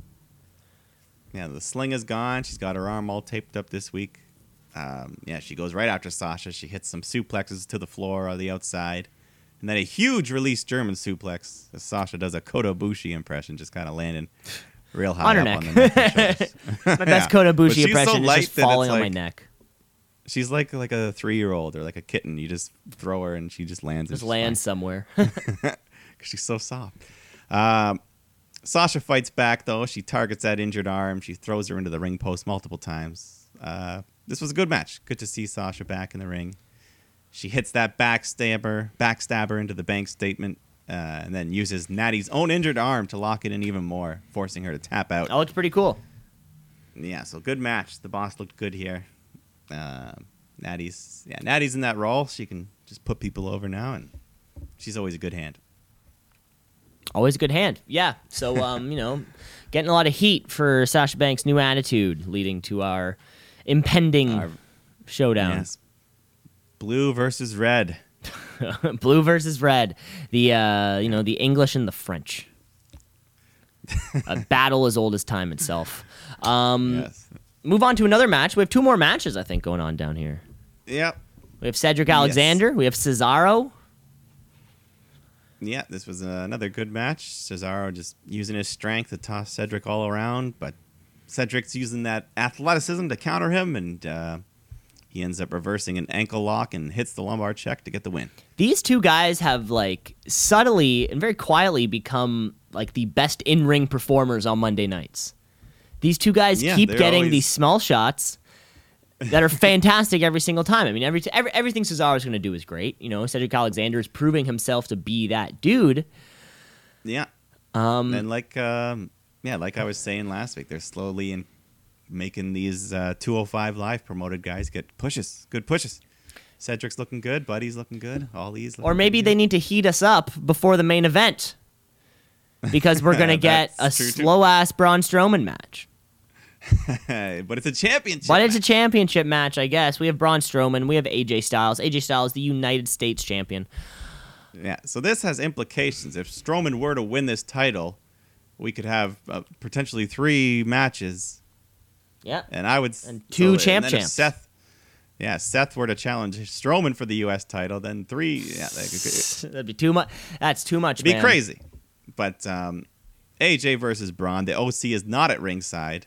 Yeah, the sling is gone. She's got her arm all taped up this week. Um, yeah, she goes right after Sasha. She hits some suplexes to the floor on the outside. And then a huge release German suplex. As Sasha does a Kota Ibushi impression, just kind of landing real high On her up neck. on the neck. My [laughs] best [laughs] Yeah. Kota But Bushi so impression is light just falling on my neck. She's like like a three year old or like a kitten. You just throw her and she just lands. and Just lands somewhere. fine. [laughs] 'Cause she's so soft. Um, Sasha fights back though. She targets that injured arm. She throws her into the ring post multiple times. Uh, this was a good match. Good to see Sasha back in the ring. She hits that backstabber, backstabber into the bank statement, uh, and then uses Natty's own injured arm to lock it in even more, forcing her to tap out. oh, it's pretty cool. Yeah, so good match. The boss looked good here. Um Natty's yeah, Natty's in that role. She can just put people over now, and she's always a good hand. Always a good hand. Yeah. So [laughs] um, you know, getting a lot of heat for Sasha Banks' new attitude, leading to our impending Our- showdown. Yes. Blue versus red. [laughs] Blue versus red. The uh, you know, the English and the French. [laughs] a battle as old as time itself. Um, Yes. Move on to another match. We have two more matches, I think, going on down here. Yep. We have Cedric Alexander. We have Cesaro. Yeah, this was another good match. Cesaro just using his strength to toss Cedric all around, but Cedric's using that athleticism to counter him, and uh, he ends up reversing an ankle lock and hits the lumbar check to get the win. These two guys have like subtly and very quietly become like the best in-ring performers on Monday nights. These two guys Yeah, keep getting always- these small shots that are fantastic every single time. I mean, every, every everything Cesaro's going to do is great. You know, Cedric Alexander is proving himself to be that dude. Yeah, Um, and like um, yeah, like I was saying last week, they're slowly in making these uh, 205 live promoted guys get pushes, good pushes. Cedric's looking good, Buddy's looking good, all these. or maybe they need to heat us up before the main event because we're going [laughs] to get a That's true, too. slow ass Braun Strowman match. [laughs] but it's a championship. But it's a championship match, I guess. We have Braun Strowman. We have AJ Styles. AJ Styles, the United States champion. Yeah, so this has implications. If Strowman were to win this title, we could have uh, potentially three matches, Yeah. and I would And two champ then if champs. Seth, yeah, Seth were to challenge Strowman for the U.S. title, then three. Yeah, that could, [laughs] That'd be too much. That's too much, it'd be man. crazy. But um, AJ versus Braun, the OC is not at ringside.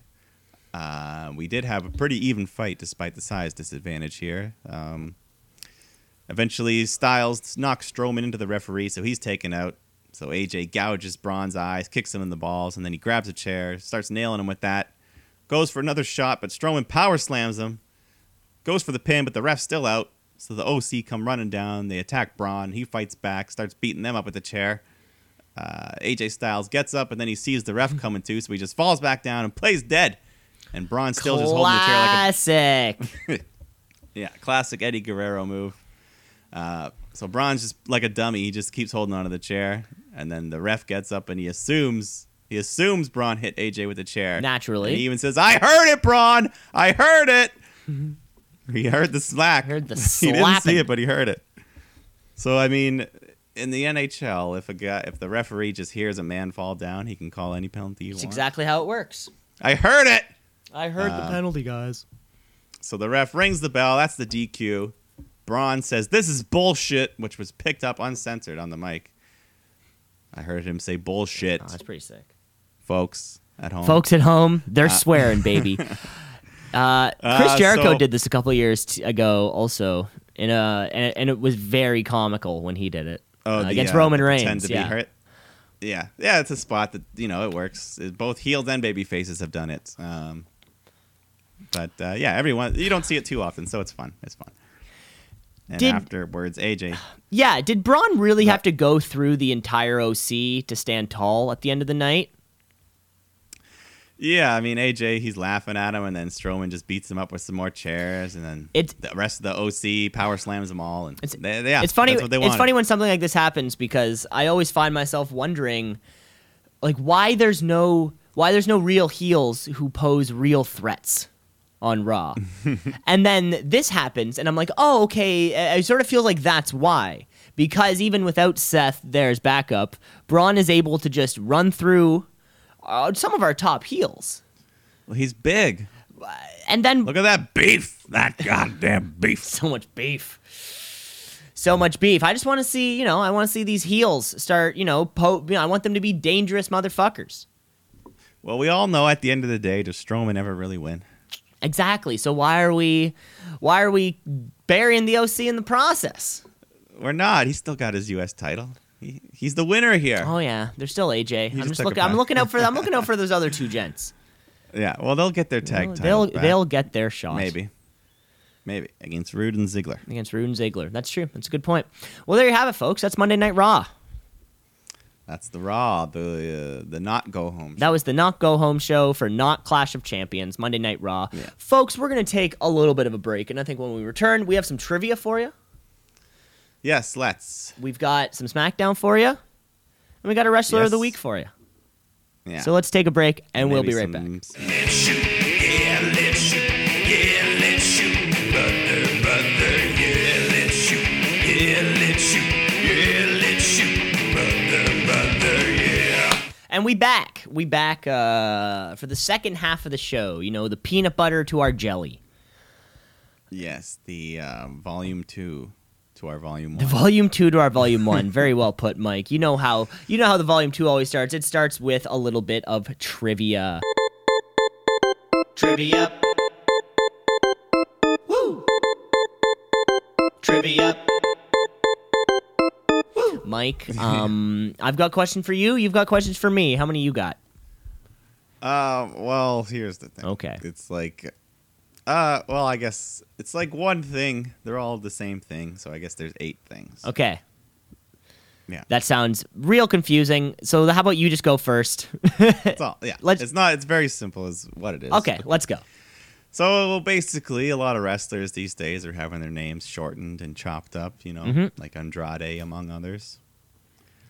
Uh, we did have a pretty even fight despite the size disadvantage here. Um, eventually, Styles knocks Strowman into the referee, so he's taken out. So AJ gouges Braun's eyes, kicks him in the balls, and then he grabs a chair, starts nailing him with that. Goes for another shot, but Strowman power slams him. Goes for the pin, but the ref's still out. So the OC come running down. They attack Braun. He fights back, starts beating them up with the chair. Uh, AJ Styles gets up, and then he sees the ref coming too, so he just falls back down and plays dead. And Braun still just holding the chair like a Classic. [laughs] yeah, classic Eddie Guerrero move. Uh, so Braun's just like a dummy. He just keeps holding onto the chair, and then the ref gets up and he assumes he assumes Braun hit AJ with the chair. Naturally. and he even says, "I heard it, Braun. I heard it." [laughs] he heard the slack. Heard the [laughs] he didn't see it, but he heard it. So I mean, in the NHL, if a guy, if the referee just hears a man fall down, he can call any penalty That's exactly how it works. I heard it. I heard Uh, the penalty, guys. So the ref rings the bell. That's the DQ. Braun says, This is bullshit, which was picked up uncensored on the mic. I heard him say bullshit, Oh, that's pretty sick. folks at home. Folks at home, they're [laughs] swearing, baby. [laughs] Uh, Chris Uh, Jericho so- did this a couple years t- ago, also, in a and, and it was very comical when he did it Oh, uh, the, against uh, Roman the Reigns. pretend to yeah. be hurt. Yeah, yeah, it's a spot that you know it works. It- both heels and baby faces have done it. Um, but uh, yeah, everyone you don't see it too often, so it's fun. It's fun. And Did- afterwards, AJ. Yeah, did Braun really have to go through the entire OC to stand tall at the end of the night? Yeah, I mean AJ, he's laughing at him, and then Strowman just beats him up with some more chairs, and then It's- the rest of the OC power slams them all, and It's, they, they- yeah, it's funny. That's what they it's funny when something like this happens because I always find myself wondering, like, why there's no why there's no real heels who pose real threats on Raw, and then this happens, and I'm like, oh, okay. I sort of feel like that's why because even without Seth, there's backup. Braun is able to just run through uh, some of our top heels, Well, he's big. and then Look at that beef. That goddamn beef. [laughs] so much beef. So much beef. I just want to see, you know, I want to see these heels start, you know, po- you know, I want them to be dangerous motherfuckers. Well, we all know at the end of the day, does Strowman ever really win? Exactly. So why are we why are we burying the OC in the process? We're not. He's still got his U.S. title. He, he's the winner here. Oh yeah, they're still AJ. I'm just looking I'm looking out for I'm [laughs] looking out for those other two gents. Yeah. Well, they'll get their tag They'll titles back. they'll get their shot. maybe, maybe against Roode and Ziggler. Against Roode and Ziggler. That's true. That's a good point. Well, there you have it, folks. That's Monday Night Raw. That's the Raw, the uh, the not go home. That was the Not Go Home show for Not Clash of Champions, Monday Night Raw. Yeah. Folks, we're going to take a little bit of a break, and I think when we return, we have some trivia for you. yes, let's. We've got some SmackDown for you. And And we got a wrestler of the week for you. Yeah. So let's take a break, and we'll be right back. And we back. We back uh, for the second half of the show. You know, the peanut butter to our jelly. Yes, the um, volume two to our volume one. The volume two to our volume one. [laughs] Very well put, Mike. You know how you know how the volume two always starts. It starts with a little bit of trivia. Trivia. Woo. Trivia. Mike, [laughs] um, I've got questions for you. You've got questions for me. How many you got? Uh, well, here's the thing. Okay. It's like, uh, well, I guess it's like one thing. They're all the same thing, so I guess there's eight things. Okay. Yeah. That sounds real confusing. So how about you just go first? That's all. [laughs] Yeah. Let's- it's not. It's very simple, is what it is. okay, let's go. So well, basically, a lot of wrestlers these days are having their names shortened and chopped up. You know, Mhm. like Andrade among others.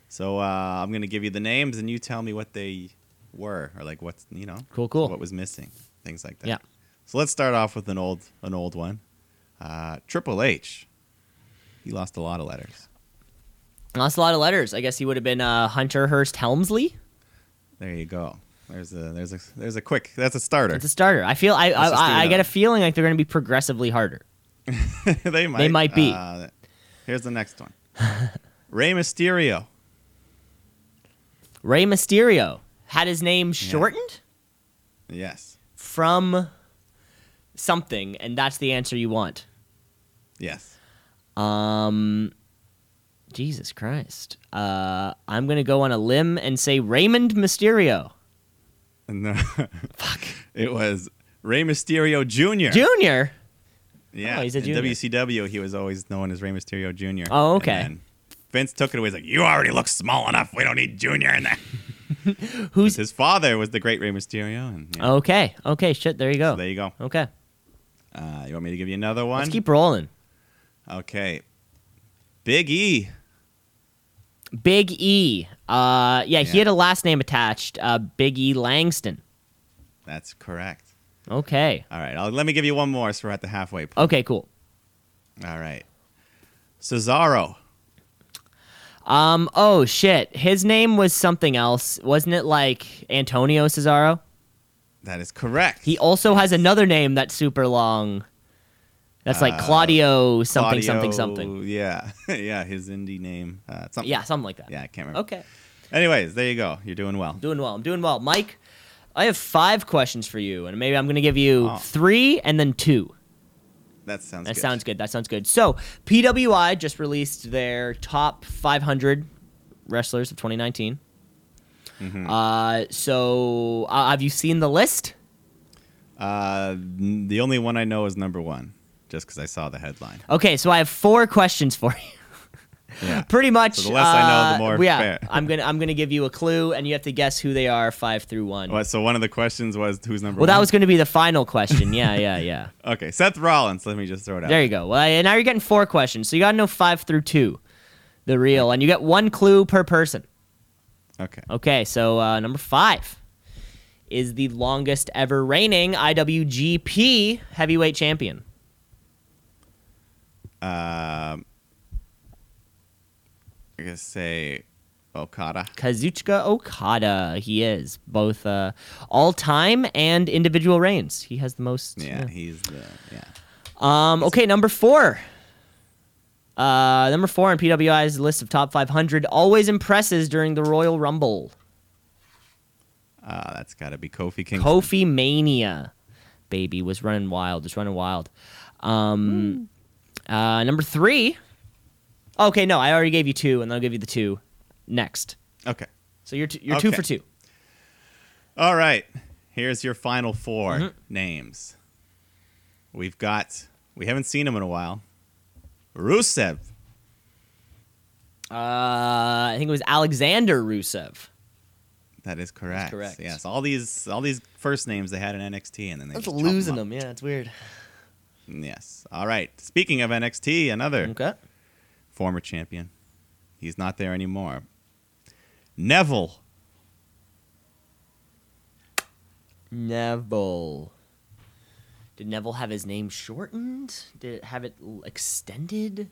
So uh, I'm gonna give you the names, and you tell me what they were, or like what's you know, Cool, cool. what was missing, things like that. Yeah. So let's start off with an old, an old one. Uh, Triple H. He lost a lot of letters. Lost a lot of letters. I guess he would have been uh, Hunter Hearst Helmsley. There you go. There's a there's a there's a quick. That's a starter. It's a starter. I feel I I, I, I get a feeling like they're going to be progressively harder. [laughs] they might. They might be. Uh, here's the next one. [laughs] Rey Mysterio. Rey Mysterio had his name shortened Yes. from something, and that's the answer you want. Yes. Um, Jesus Christ. Uh, I'm gonna go on a limb and say Raymond Mysterio No. [laughs] Fuck. It was Rey Mysterio Jr. Junior. yeah. Oh, he's a junior. In. WCW, he was always known as Rey Mysterio Jr. Oh, okay. Vince took it away. He's like, "You already look small enough. We don't need Junior in there." [laughs] Who's His father was the great Rey Mysterio, and yeah, okay? Okay, shit. There you go. so there you go. Okay, Uh, you want me to give you another one? let's keep rolling. Okay. Big E. Big E. Uh, yeah, he had a last name attached. Uh, Big E Langston. That's correct. Okay. All right. I'll, let me give you one more, so we're at the halfway point. Okay. Cool. All right. Cesaro. Um. Oh shit. His name was something else, wasn't it? Like Antonio Cesaro. That is correct. He also has another name that's super long. That's like Uh, Claudio something something Claudio- something. Yeah, [laughs] yeah, his indie name. Uh, something. Yeah, something like that. yeah, I can't remember. Okay. Anyways, there you go. You're doing well. Doing well. I'm doing well. Mike, I have five questions for you, and maybe I'm going to give you Oh. three and then two. That sounds. That good. sounds good. That sounds good. So, PWI just released their top 500 wrestlers of 2019. Mm-hmm. Uh, so, uh, have you seen the list? Uh, the only one I know is number one, just because I saw the headline. Okay, so I have four questions for you. Yeah. [laughs] Pretty much. So the less I know, the uh, more Yeah, fair. I'm gonna I'm gonna give you a clue, and you have to guess who they are, five through one. What, so one of the questions was who's number Well, one? that was gonna be the final question. Yeah, [laughs] yeah, yeah. okay. Seth Rollins. Let me just throw it out. There you go. Well, I- now you're getting four questions, so you gotta know five through two, the real, and you get one clue per person. Okay. Okay, so uh, number five is the longest ever reigning IWGP Heavyweight Champion. Um, I guess say Okada. Kazuchika Okada. He is both uh, all time and individual reigns. He has the most. Yeah, he's the yeah. Um. Okay, number four. Uh, number four on PWI's list of top 500 always impresses during the Royal Rumble. Uh, that's got to be Kofi Kingston. Kofi Mania, baby, was running wild. Was running wild. Um, uh, number three. Okay, no, I already gave you two, and I'll give you the two next. Okay. So you're t- you're two for two. All right. Here's your final 4 Mm-hmm. names. We've got. We haven't seen him in a while. Rusev. Uh, I think it was Alexander Rusev. That is correct. correct. Yes. All these all these first names they had in NXT and then they That's just losing them. them. Yeah, it's weird. Yes. All right. Speaking of NXT, another Okay. former champion. He's not there anymore. Neville. Neville. Did Neville have his name shortened? Did it have it extended?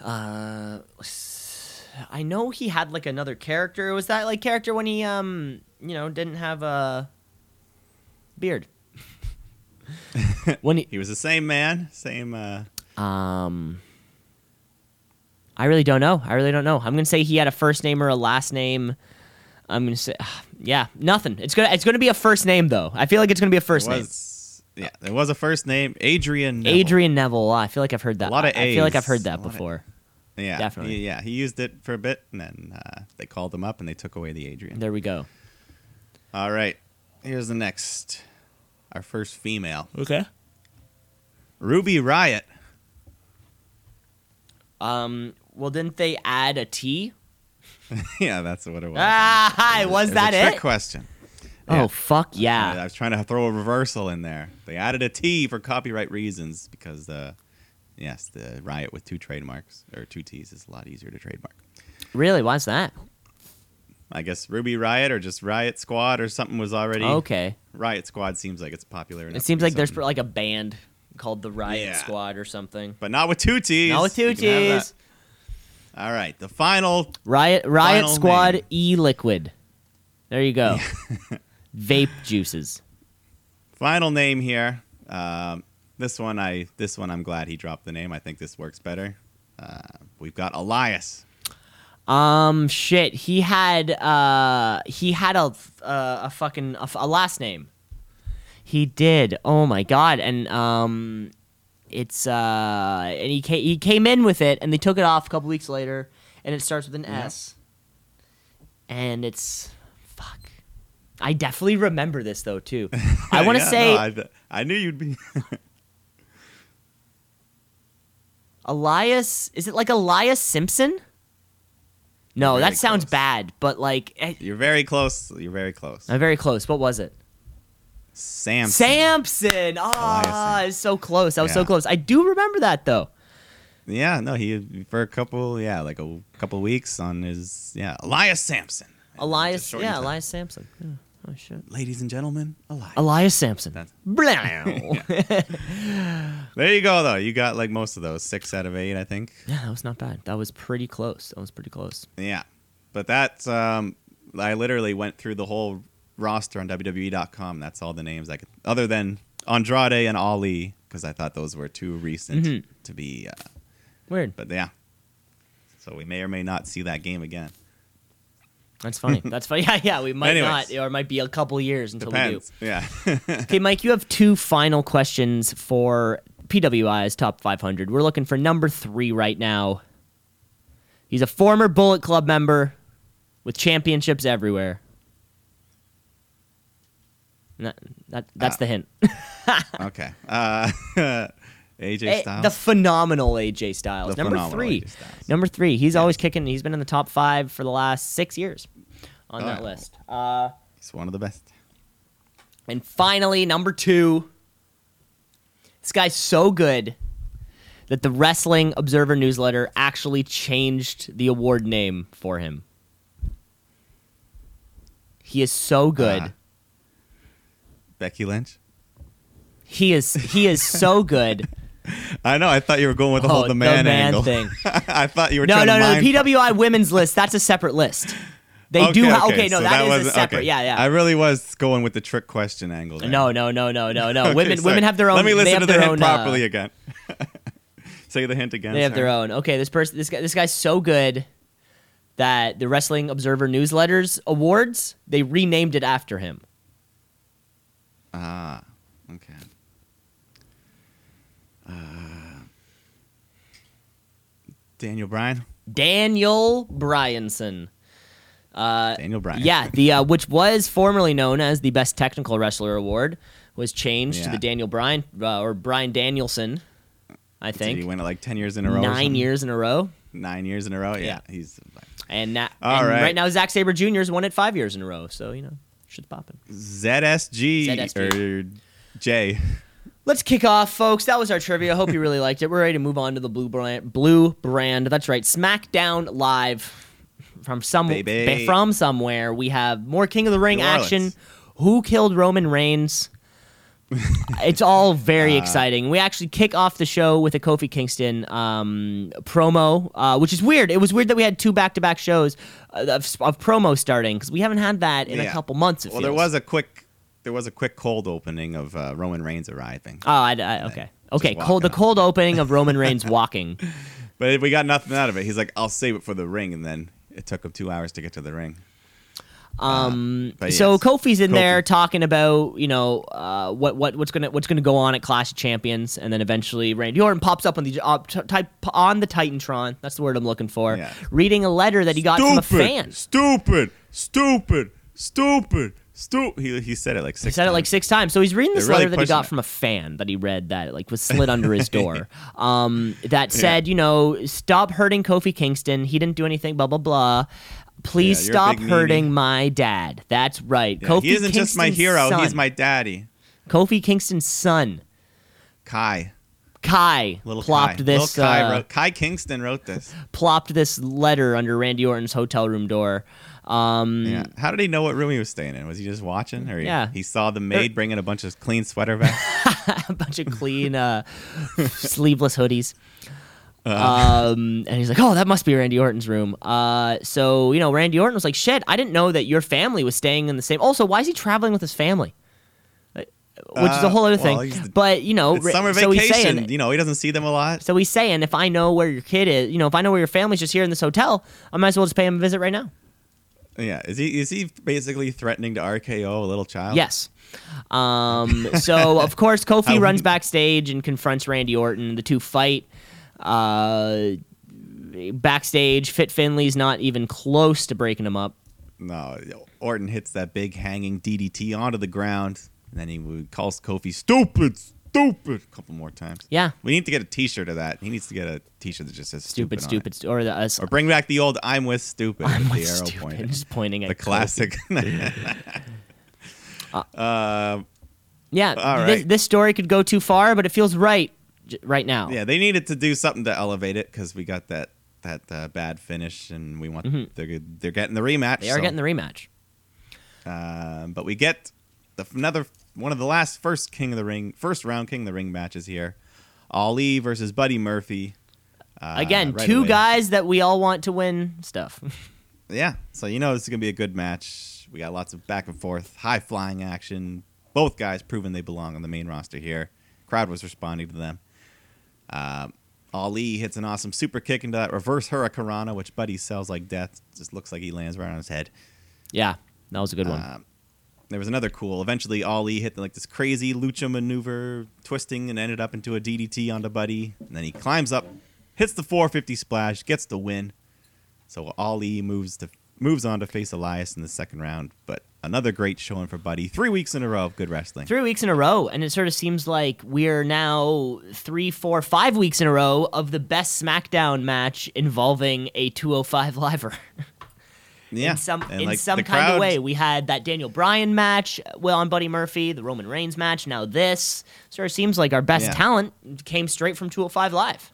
Uh, I know he had like another character. Was that like character when he um you know didn't have a beard? [laughs] when he He was the same man, same. Uh, um. I really don't know. I really don't know. I'm gonna say he had a first name or a last name. I'm gonna say, yeah, nothing. It's gonna it's gonna be a first name though. I feel like it's gonna be a first there name. was, Yeah, there was a first name, Adrian. Neville. Adrian Neville. I feel like I've heard that. A lot of I I feel like I've heard that lot of- before. Yeah, definitely. he- yeah, he used it for a bit, and then uh, they called him up and they took away the Adrian. There we go. All right, here's the next. Our first female, Okay. Ruby Riot. Um. Well, didn't they add a T? [laughs] yeah, that's what it was. Ah, hi, was It that a trick it? question. Oh fuck Yeah. I was trying to throw a reversal in there. They added a T for copyright reasons because, uh, yes, the Riot with two trademarks or two T's is a lot easier to trademark. Really? Why's that? I guess Ruby Riot or just Riot Squad or something was already. Okay. Riot Squad seems like it's popular. It seems like there's like a band called the Riot Yeah. Squad or something. but not with two T's. Not with two T's. All right, the final. Riot Riot Final Squad name. E Liquid. There you go. [laughs] Vape juices. Final name here. Um, this one, I this one, I'm glad he dropped the name. I think this works better. Uh, we've got Elias. Um, shit. He had uh he had a uh, a fucking a, a last name. He did. Oh my god. And um, it's uh and he came he came in with it and they took it off a couple weeks later and it starts with an S. And it's fuck. I definitely remember this though too. [laughs] I want to Yeah, say no, I, I knew you'd be. [laughs] Elias. Is it like Elias Simpson? No, that sounds close. bad. But like, eh, You're very close. You're very close. I'm very close. What was it? Sampson. Sampson. Ah, it's so close. I was so close. I do remember that though. Yeah, no, he for a couple, yeah, like a couple weeks on his, yeah, Elias Sampson. And Elias. Yeah, Elias Sampson. Yeah. Oh shit. Ladies and gentlemen, Elias. Elias Sampson. That's- [laughs] [laughs] There you go, though. You got like most of those, six out of eight, I think. Yeah, that was not bad. That was pretty close. That was pretty close. Yeah, but that's um, I literally went through the whole roster on WWE.com. That's all the names I could, other than Andrade and Ali, because I thought those were too recent Mhm. to be. Uh, Weird. but yeah, so we may or may not see that game again. That's funny. [laughs] That's funny. [laughs] Yeah, yeah. We might Anyways. not, or it might be a couple years until Depends. We do. Yeah. [laughs] okay, Mike. You have two final questions for PWI's top 500. We're looking for number three right now. He's a former Bullet Club member with championships everywhere. That, that that's Ah. the hint. okay. Uh, AJ Eh, Styles. The phenomenal AJ Styles. The Number three. AJ Styles. Number three. He's always kicking. He's been in the top five for the last six years on Oh, that list. Uh, He's one of the best. and finally, number two. This guy's so good that the Wrestling Observer newsletter actually changed the award name for him. He is so good. Uh, Becky Lynch. he is he is so [laughs] good. I know. I thought you were going with the Oh, whole the the man, man angle. thing. [laughs] I thought you were No, no, no. The PWI women's list, that's a separate list. They do ha- okay, no, so that is a separate. okay. Yeah, yeah. I really was going with the trick question angle. There. No, no, no, no, no, no. [laughs] Okay, women, sorry. women have their own. Let me listen to the their hint own, uh, properly again. [laughs] Say the hint again. They have their own. Okay, this person, this guy, this guy's so good that the Wrestling Observer Newsletters Awards they renamed it after him. Ah, okay. Uh, Daniel Bryan. Daniel Bryanson. Uh, Daniel Bryan. yeah, the uh, which was formerly known as the Best Technical Wrestler Award was changed to the Daniel Bryan uh, or Bryan Danielson. I Did he think it like ten years in a row? nine years in a row. Nine years in a row. Yeah, Yeah. he's And, na- All and right. right now, Zack Sabre Jr.'s won it five years in a row. So you know, shit's popping. ZSG, ZSG. or J. Let's kick off, folks. That was our trivia. Hope you really liked it. We're ready to move on to the blue brand. Blue brand. That's right. SmackDown Live. from some Baby. from somewhere. We have more King of the Ring action. Who killed Roman Reigns? [laughs] it's all very Uh, exciting. We actually kick off the show with a Kofi Kingston um, promo, uh, which is weird. It was weird that we had two back-to-back shows uh, of, of promo starting because we haven't had that in a couple months. Well, there was a quick, there was a quick cold opening of uh, Roman Reigns arriving, Oh, I, I, okay, okay. Cold. The up. cold [laughs] opening of Roman Reigns walking. [laughs] but we got nothing out of it. He's like, "I'll save it for the ring," and then it took him two hours to get to the ring. Um, but so yes, Kofi's in there talking about you know uh, what what what's gonna what's gonna go on at Clash of Champions, and then eventually Randy Orton pops up on the uh, t- type on the Titantron. That's the word I'm looking for. Yeah. Reading a letter that he got from a fan. Stupid, stupid, stupid, stupid. He, he said it like six. He said it like times. six times. So he's reading this They're really letter that he got it. from a fan that he read that like was slid under his door. [laughs] Um, that said, you know, stop hurting Kofi Kingston. He didn't do anything. Blah blah blah. Please Yeah, stop hurting meanie. my dad. That's right. Yeah, Kofi he isn't just my hero. Son. He's my daddy, Kofi Kingston's son. Kai. Kai Little plopped Kai. this Little Kai, uh, wrote, Kai Kingston wrote this. plopped this letter under Randy Orton's hotel room door. Um, Yeah. How did he know what room he was staying in? Was he just watching, or he, Yeah. he saw the maid bringing a bunch of clean sweater vests, [laughs] a bunch of clean uh, [laughs] sleeveless hoodies. Uh. Um, and he's like, "Oh, that must be Randy Orton's room." Uh, so you know, Randy Orton was like, "Shit, I didn't know that your family was staying in the same." Also, why is he traveling with his family? Uh, Which is a Uh, whole other well, thing. he's but you know, summer so he's vacation. saying, you know, he doesn't see them a lot. so he's saying, if I know where your kid is, you know, if I know where your family's just here in this hotel, I might as well just pay him a visit right now. Yeah. Is he is he basically threatening to RKO a little child? Yes. Um, so [laughs] of course Kofi runs backstage and confronts Randy Orton. The two fight. Uh, backstage, Fit Finlay's not even close to breaking him up. No. Orton hits that big hanging DDT onto the ground, and then he calls Kofi stupid, stupid a couple more times. Yeah, We need to get a T-shirt of that. He needs to get a T-shirt that just says stupid, stupid, stupid, or the uh, Or bring back the old "I'm with stupid" I'm with with the arrow stupid, pointing. just pointing at the classic. [laughs] uh, Yeah, All this, this story could go too far, but it feels right right now. yeah, they needed to do something to elevate it because we got that that uh, bad finish, and we want they're they're getting the rematch. Mm-hmm. they are so, getting the rematch. um, but we get the, another one of the last first King of the Ring, first round King of the Ring matches here. Ali versus Buddy Murphy. Uh, Again, right two away. guys that we all want to win stuff. [laughs] Yeah, so you know this is gonna be a good match. We got lots of back and forth, high flying action. Both guys proving they belong on the main roster here. Crowd was responding to them. Um, Ali hits an awesome super kick into that reverse hurricanrana, which Buddy sells like death. Just looks like he lands right on his head. yeah, that was a good one. Um, there was another cool. Eventually, Ali hit like this crazy lucha maneuver, twisting and ended up into a DDT onto Buddy. And then he climbs up, hits the 450 splash, gets the win. So Ali moves to moves on to face Elias in the second round. But another great showing for Buddy. Three weeks in a row of good wrestling. Three weeks in a row, and it sort of seems like we're now three, four, five weeks in a row of the best SmackDown match involving a 205 [laughs] liver. Yeah, in some and, in like, some kind of way. We had that Daniel Bryan match, well, on Buddy Murphy, the Roman Reigns match. Now this sort of seems like our best Yeah. talent came straight from 205 Live.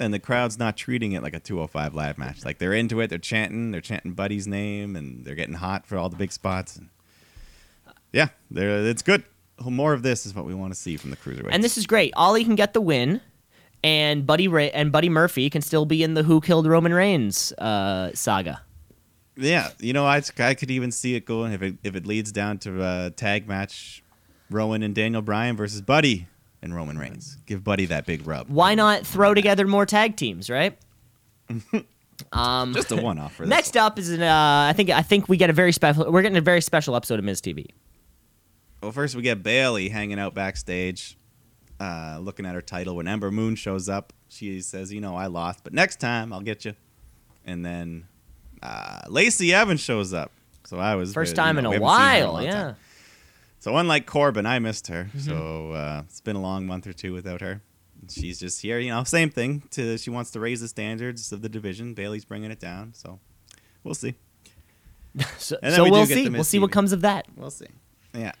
and the crowd's not treating it like a 205 live match. Like they're into it, they're chanting, they're chanting Buddy's name, and they're getting hot for all the big spots. And yeah, it's good. More of this is what we want to see from the cruiserweights. And this is great. Ali can get the win, and Buddy Ray- and Buddy Murphy can still be in the Who Killed Roman Reigns uh, saga. Yeah, you know, I, I could even see it going if it if it leads down to a tag match, Rowan and Daniel Bryan versus Buddy and Roman Reigns. Give Buddy that big rub. Why not throw together more tag teams, right? [laughs] um, Just a one off for this. next up is an, uh, I think I think we get a very special. We're getting a very special episode of Miz TV. Well, first we get Bayley hanging out backstage, uh, looking at her title. When Ember Moon shows up, she says, "You know, I lost, but next time I'll get you." And then uh, Lacey Evans shows up. So I was First you time know, in a haven't seen her in while, long yeah. time. So unlike Corbin, I missed her. Mm-hmm. So uh, it's been a long month or two without her. She's just here, you know, same thing. To she wants to raise the standards of the division. Bayley's bringing it down. So we'll see. [laughs] So, so we we'll see. We'll see what comes of that. We'll see. Yeah.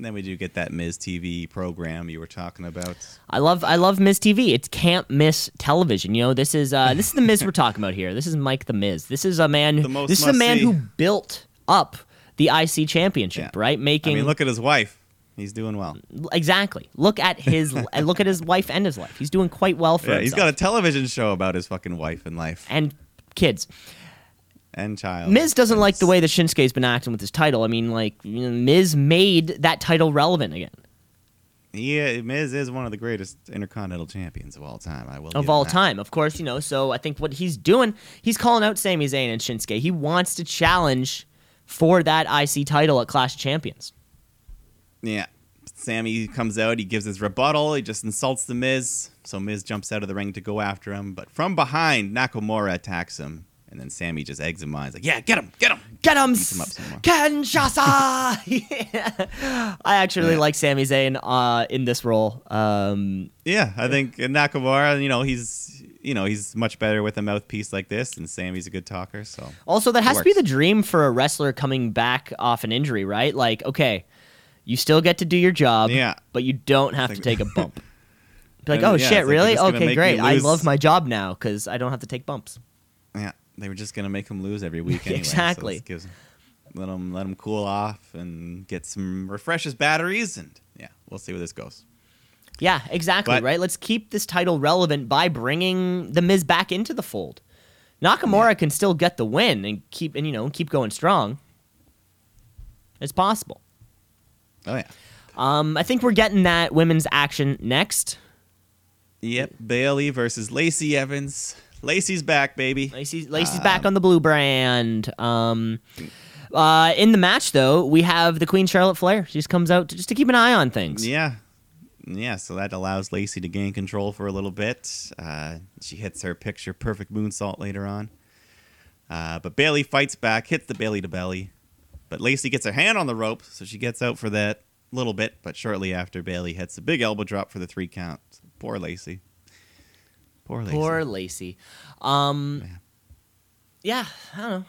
And then we do get that Miz TV program you were talking about. I love I love Miz TV. It's can't miss television. You know, this is uh, this is the Miz we're talking about here. This is Mike the Miz. This is a man. Who, this is a man who built up the IC championship, Yeah. right? Making I mean, look at his wife. He's doing well. exactly. Look at his [laughs] look at his wife and his life. He's doing quite well for Yeah, He's got a television show about his fucking wife and life and kids. And child. Miz doesn't like the way that Shinsuke's been acting with his title. I mean, like you know, Miz made that title relevant again He, uh, Miz is one of the greatest intercontinental champions of all time. I will. of all that. time, of course. You know, so I think what he's doing, he's calling out Sami Zayn and Shinsuke. He wants to challenge for that IC title at Clash of Champions. Yeah. Sami comes out. He gives his rebuttal. He just insults the Miz. So Miz jumps out of the ring to go after him. But from behind, Nakamura attacks him. And then Sami just eggs him on. He's like, yeah, get him, get him. Get him, Beats him up some more. Kinshasa. Yeah. [laughs] [laughs] I actually Yeah. like Sami Zayn uh, in this role. Um, Yeah, I think Nakamura, you know, he's, you know, he's much better with a mouthpiece like this. And Sami's a good talker. So Also, that has to be the dream for a wrestler coming back off an injury, right? Like, okay, you still get to do your job, Yeah. but you don't have to take a bump. [laughs] Be like, oh yeah, shit, like, really? gonna Okay, great. I love my job now because I don't have to take bumps. Yeah, they were just gonna make him lose every [laughs] week anyway. Exactly. So gives let him let him cool off and get some refresh his batteries. And yeah, we'll see where this goes. Yeah, exactly, But- right? Let's keep this title relevant by bringing the Miz back into the fold. Nakamura can still get the win and keep and you know keep going strong. It's possible. Oh yeah. Um, I think we're getting that women's action next. Yep, Bayley versus Lacey Evans. Lacey's back, baby. Lacey, Lacey's Um, back on the blue brand. Um, uh, in the match, though, we have the Queen Charlotte Flair. She just comes out to, just to keep an eye on things. Yeah, yeah. So that allows Lacey to gain control for a little bit. Uh, she hits her picture perfect moonsault later on. Uh, but Bayley fights back, hits the Bayley to belly. But Lacey gets her hand on the rope, so she gets out for that little bit. But shortly after, Bayley hits a big elbow drop for the three count. Poor Lacey. Poor Lacey. Poor Lacey. Um, yeah, I don't know.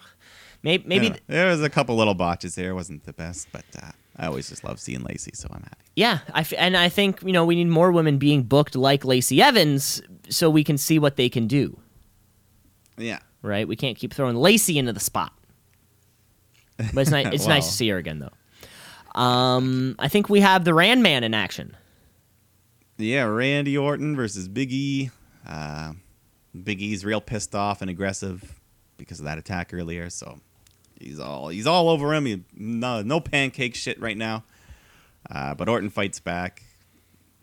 Maybe, maybe, know. there was a couple little botches there. It wasn't the best, but uh, I always just love seeing Lacey, so I'm happy. yeah. I f- and I think you know we need more women being booked like Lacey Evans, so we can see what they can do. Yeah. Right? We can't keep throwing Lacey into the spot. But it's nice. [laughs] It's nice to see her again, though. Um, I think we have the Rand Man in action. Yeah, Randy Orton versus Big E. Uh, Big E's real pissed off and aggressive because of that attack earlier. So he's all he's all over him. He, no, no pancake shit right now. Uh, but Orton fights back.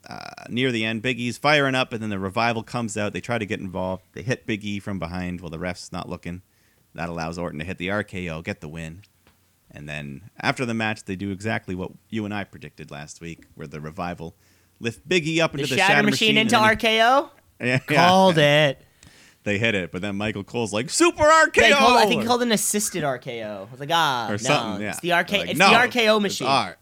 Uh, near the end, Big E's firing up, and then the revival comes out. They try to get involved. They hit Big E from behind while the ref's not looking. That allows Orton to hit the RKO, get the win. And then after the match, they do exactly what you and I predicted last week, where the revival lift Big E up into the, Shatter, Machine, into and then RKO. Yeah, Called it. They hit it, but then Michael Cole's like super RKO. Called, I think he called an assisted RKO. I was like, ah, or no, something. Yeah, it's the RKO. Like, it's no, the RKO machine, our-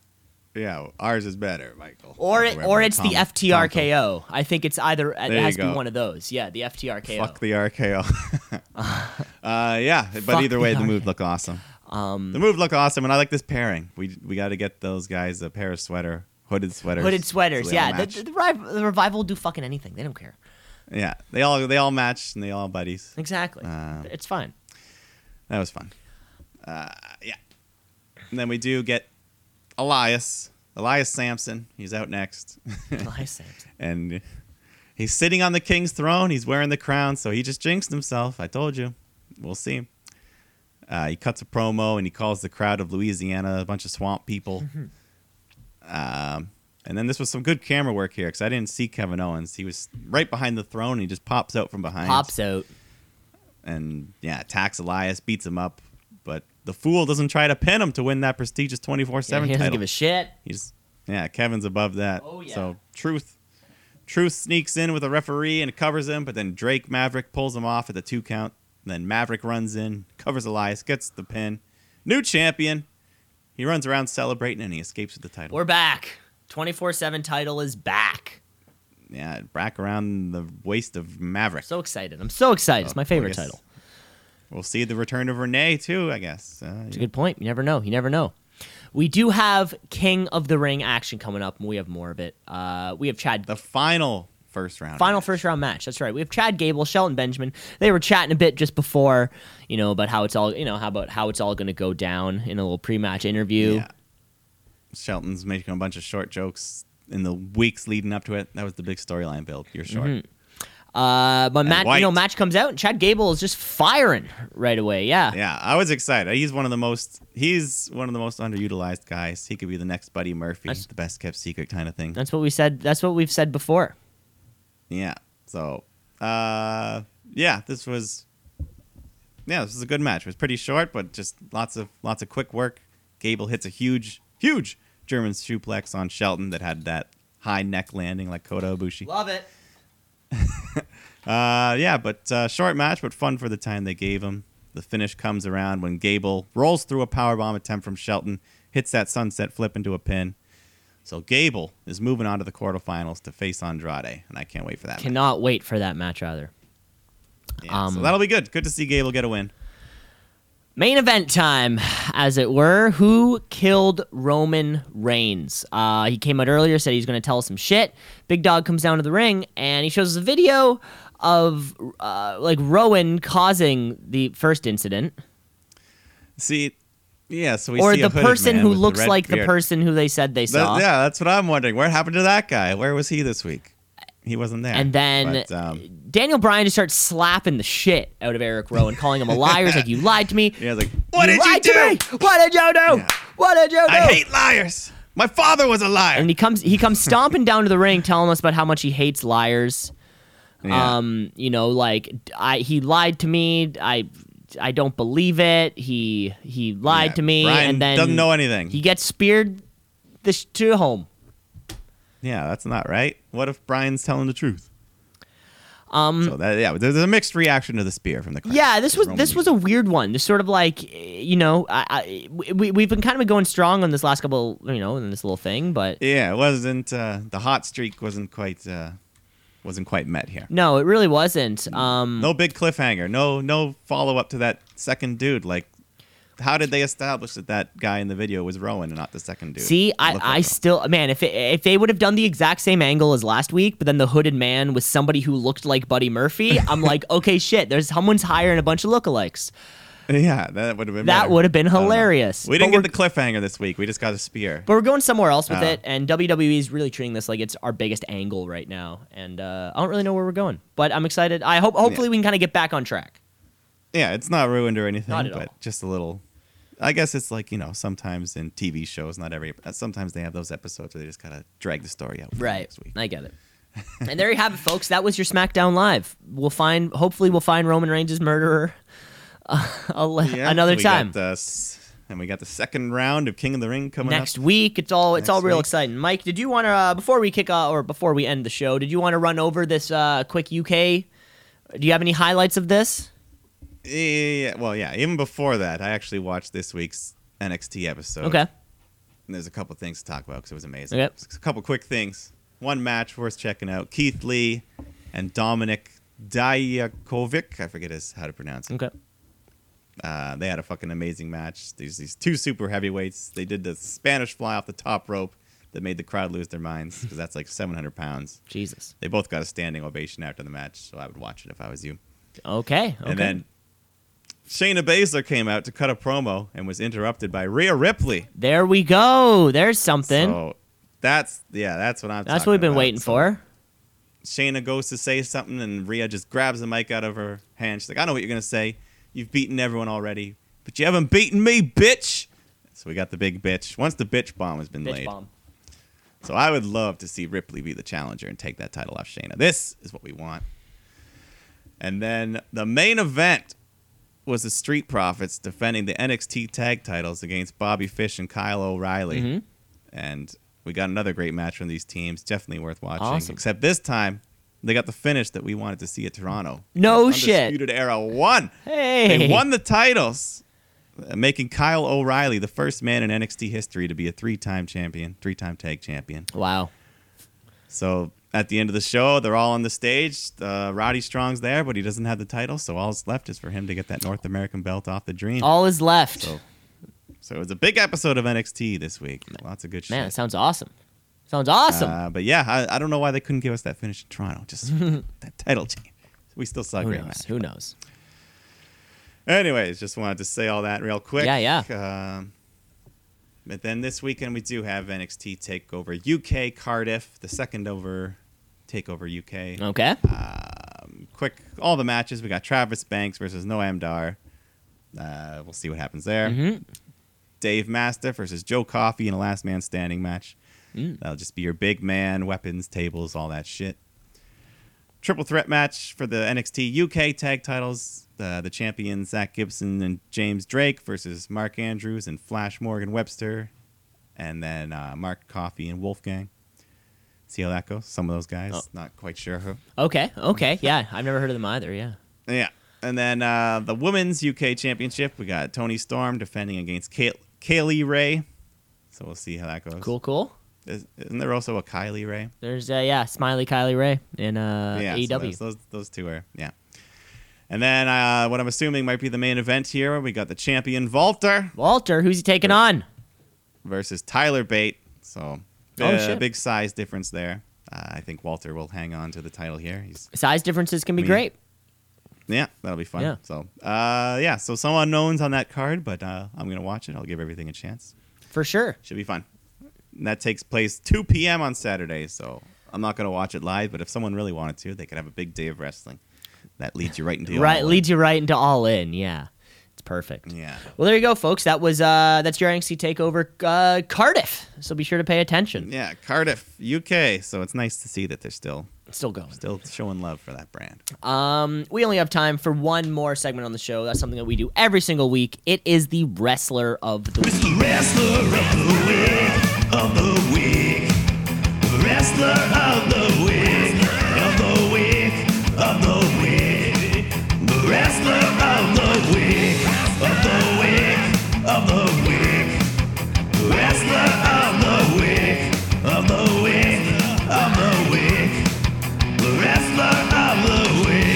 Yeah, ours is better, Michael. or it, or it's Tom- the FTRKO. I think it's either it There has to be one of those. Yeah, the FTRKO. Fuck the RKO. [laughs] uh, yeah, but Fuck either way, the the move RKO. look awesome. um, The move look awesome, and I like this pairing. We we got to get those guys a pair of sweater, hooded sweaters. hooded sweaters. Yeah, the, the, the, the revival do fucking anything. They don't care. Yeah. They all they all match, and they all buddies. Exactly. Uh, it's fun. That was fun. Uh, yeah. And then we do get Elias, Elias Sampson. He's out next. Elias [laughs] Sampson. and he's sitting on the king's throne. He's wearing the crown, so he just jinxed himself. I told you. We'll see. Uh, he cuts a promo and he calls the crowd of Louisiana a bunch of swamp people. um, and then this was some good camera work here because I didn't see Kevin Owens. He was right behind the throne. And he just pops out from behind Pops out. and yeah, attacks Elias, beats him up. But the fool doesn't try to pin him to win that prestigious twenty four Yeah, seven he doesn't give a shit. He's yeah, Kevin's above that. Oh, yeah. So truth, truth sneaks in with a referee and covers him, but then Drake Maverick pulls him off at the two count. Then Maverick runs in, covers Elias, gets the pin. New champion. He runs around celebrating and he escapes with the title. We're back. 24 7 title is back. yeah, back around the waist of Maverick. So excited. I'm so excited. It's my Oh, favorite guess title. We'll see the return of Renee too. I guess. Uh, It's a good point. You never know. You never know. We do have King of the Ring action coming up, and we have more of it. Uh, we have Chad The final first round. final match. first round match. That's right. We have Chad Gable, Shelton Benjamin. They were chatting a bit just before, you know, about how it's all, you know, how about how it's all going to go down in a little pre-match interview. Yeah. Shelton's making a bunch of short jokes in the weeks leading up to it. That was the big storyline build. You're short. Mm-hmm. Uh, but match, you know, match comes out, and Chad Gable is just firing right away. Yeah. Yeah, I was excited. He's one of the most he's one of the most underutilized guys. He could be the next Buddy Murphy, That's- the best kept secret kind of thing. That's what we said. That's what we've said before. Yeah. So, uh, yeah, this was, yeah, this was a good match. It was pretty short, but just lots of lots of quick work. Gable hits a huge, huge German suplex on Shelton that had that high neck landing like Kota Ibushi. Love it. [laughs] Uh, yeah, but uh, short match, but fun for the time they gave him. The finish comes around when Gable rolls through a powerbomb attempt from Shelton, hits that sunset flip into a pin. So Gable is moving on to the quarterfinals to face Andrade, and I can't wait for that. match. Cannot wait for that match either. Yeah, so um, that'll be good. Good to see Gable get a win. Main event time, as it were. Who killed Roman Reigns? Uh, he came out earlier, said he's going to tell us some shit. Big Dog comes down to the ring, and he shows us a video of uh, like Rowan causing the first incident, See, yeah, so we or the person who the looks like the person who they said they That- saw. yeah, that's what I'm wondering. What happened to that guy? Where was he this week? He wasn't there. And then But, um, Daniel Bryan just starts slapping the shit out of Erick Rowan, calling him a liar. He's like, "You lied to me. yeah, like, what you did you do? to me. What did you do? Yeah. What did you do?" I hate liars. My father was a liar. and he comes he comes stomping down to the ring telling us about how much he hates liars Yeah. um you know like i he lied to me i i don't believe it he he lied Yeah, to me Bryan and then doesn't know anything. he gets speared this to home Yeah, that's not right. What if Bryan's telling the truth? um So that yeah, there's a mixed reaction to the spear from the crowd. yeah, this was this was a weird one. This sort of like, you know, I, I we we've been kind of going strong on this last couple, you know, in this little thing, but Yeah, it wasn't uh, the hot streak wasn't quite uh, wasn't quite met here. no, it really wasn't. Um, No big cliffhanger. No no follow up to that second dude. Like, how did they establish that that guy in the video was Rowan and not the second dude? See, I, I still man, if it, if they would have done the exact same angle as last week, but then the hooded man was somebody who looked like Buddy Murphy, I'm like, [laughs] okay, shit. There's someone's hiring a bunch of lookalikes. yeah, that would have been That better. would have been I don't know. hilarious. We didn't get the cliffhanger this week. We just got a spear. But we're going somewhere else with Oh. it, and WWE is really treating this like it's our biggest angle right now, and uh, I don't really know where we're going, but I'm excited. I hope, hopefully, we can kind of get back on track. Yeah, it's not ruined or anything, Not but all. just a little. I guess it's like you know sometimes in TV shows, not every. uh, Sometimes they have those episodes where they just gotta drag the story out. Right. Next week. I get it. [laughs] and there you have it, folks. That was your SmackDown Live. We'll find, hopefully, we'll find Roman Reigns' murderer uh, [laughs] Yeah, another time. And we got the second round of King of the Ring coming up. next up. week. It's all it's all real week. exciting. Mike, did you want to uh, before we kick off or before we end the show? Did you want to run over this uh, quick UK? Do you have any highlights of this? Yeah, well, yeah. Even before that, I actually watched this week's NXT episode. Okay. And there's a couple things to talk about because it was amazing. Okay. A couple quick things. One match worth checking out: Keith Lee and Dominik Dijakovic. I forget his how to pronounce it. Okay. Uh, they had a fucking amazing match. These these two super heavyweights. They did the Spanish fly off the top rope that made the crowd lose their minds because that's like 700 pounds. Jesus. They both got a standing ovation after the match, so I would watch it if I was you. Okay. okay. And then Shayna Baszler came out to cut a promo and was interrupted by Rhea Ripley. there we go. There's something. So that's yeah, that's what I'm. That's what we've been about. waiting So for. Shayna goes to say something, and Rhea just grabs the mic out of her hand. She's like, "I know what you're gonna say. You've beaten everyone already, but you haven't beaten me, bitch." So we got the big bitch. Once the bitch bomb has been Bitch laid, bomb. so I would love to see Ripley be the challenger and take that title off Shayna. This is what we want. And then the main event was the Street Profits defending the NXT tag titles against Bobby Fish and Kyle O'Reilly. Mhm. And we got another great match from these teams. Definitely worth watching. Awesome. Except this time, they got the finish that we wanted to see at Toronto. No shit. Undisputed Era won. Hey. They won the titles, uh, making Kyle O'Reilly the first man in NXT history to be a three-time champion, three-time tag champion. Wow. So at the end of the show, they're all on the stage. Uh, Roddy Strong's there, but he doesn't have the title, so all that's left is for him to get that North American belt off the Dream. All is left. So So it was a big episode of NXT this week. Lots of good shit. Man, it sounds awesome. Sounds awesome. Uh, but yeah, I, I don't know why they couldn't give us that finish in Toronto. Just [laughs] that title change. We still saw Who great knows? match. Who knows? Anyways, just wanted to say all that real quick. Yeah, yeah. Um, but then this weekend we do have NXT Takeover UK Cardiff, the second over Takeover UK. Okay. Um, quick, all the matches. We got Travis Banks versus Noam Dar. Uh, we'll see what happens there. Mhm. Dave Mastiff versus Joe Coffey in a last man standing match. Mm. That'll just be your big man, weapons, tables, all that shit. Triple threat match for the NXT UK tag titles. Uh, the champions Zack Gibson and James Drake versus Mark Andrews and Flash Morgan Webster. And then uh, Mark Coffey and Wolfgang. See how that goes? Some of those guys. Oh. Not quite sure who. Okay. Okay. Yeah, I've never heard of them either. Yeah. Yeah. And then uh, the women's UK championship, we got Toni Storm defending against Kay- Kaylee Ray. So we'll see how that goes. Cool. Cool. Is, isn't there also a Kylie Rae? There's uh, yeah, Smiley Kylie Rae in uh, yeah, so AEW. those, those those two are yeah. And then uh, what I'm assuming might be the main event here, we got the champion Walter Walter, who's he taking on? versus Tyler Bate. So Oh, uh, shit. big size difference there. Uh, I think Walter will hang on to the title here. He's Size differences can be Me. great. yeah, that'll be fun. Yeah. So uh, yeah, so some unknowns on that card, but uh, I'm gonna watch it. I'll give everything a chance. For sure. Should be fun. And that takes place 2 p.m. on Saturday, so I'm not going to watch it live, but if someone really wanted to, they could have a big day of wrestling. That leads you right into Right, All In. leads you right into all in. Yeah, perfect. Yeah. Well, there you go, folks. That was uh, that's your NXT Takeover uh, Cardiff. So be sure to pay attention. Yeah, Cardiff, UK. So it's nice to see that they're still Still going. still showing love for that brand. Um, we only have time for one more segment on the show. That's something that we do every single week. It is the wrestler of the week. It's the wrestler of the week, of the week. Wrestler of the week,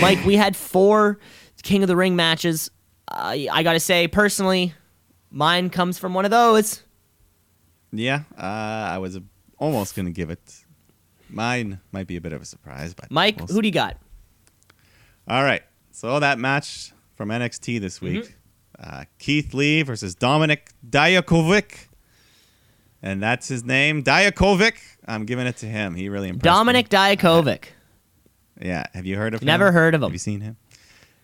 Mike, we had four King of the Ring matches. I I gotta say, personally, mine comes from one of those. Yeah, uh, I was almost going to give it. Mine might be a bit of a surprise, but Mike, we'll who do you got? All right. So that match from NXT this week Mm-hmm. uh, Keith Lee versus Dominik Dijakovic. And that's his name, Dijakovic. I'm giving it to him. He really impressed Dominik. Me. Yeah. Have you heard of him? Never heard of him. Have you seen him?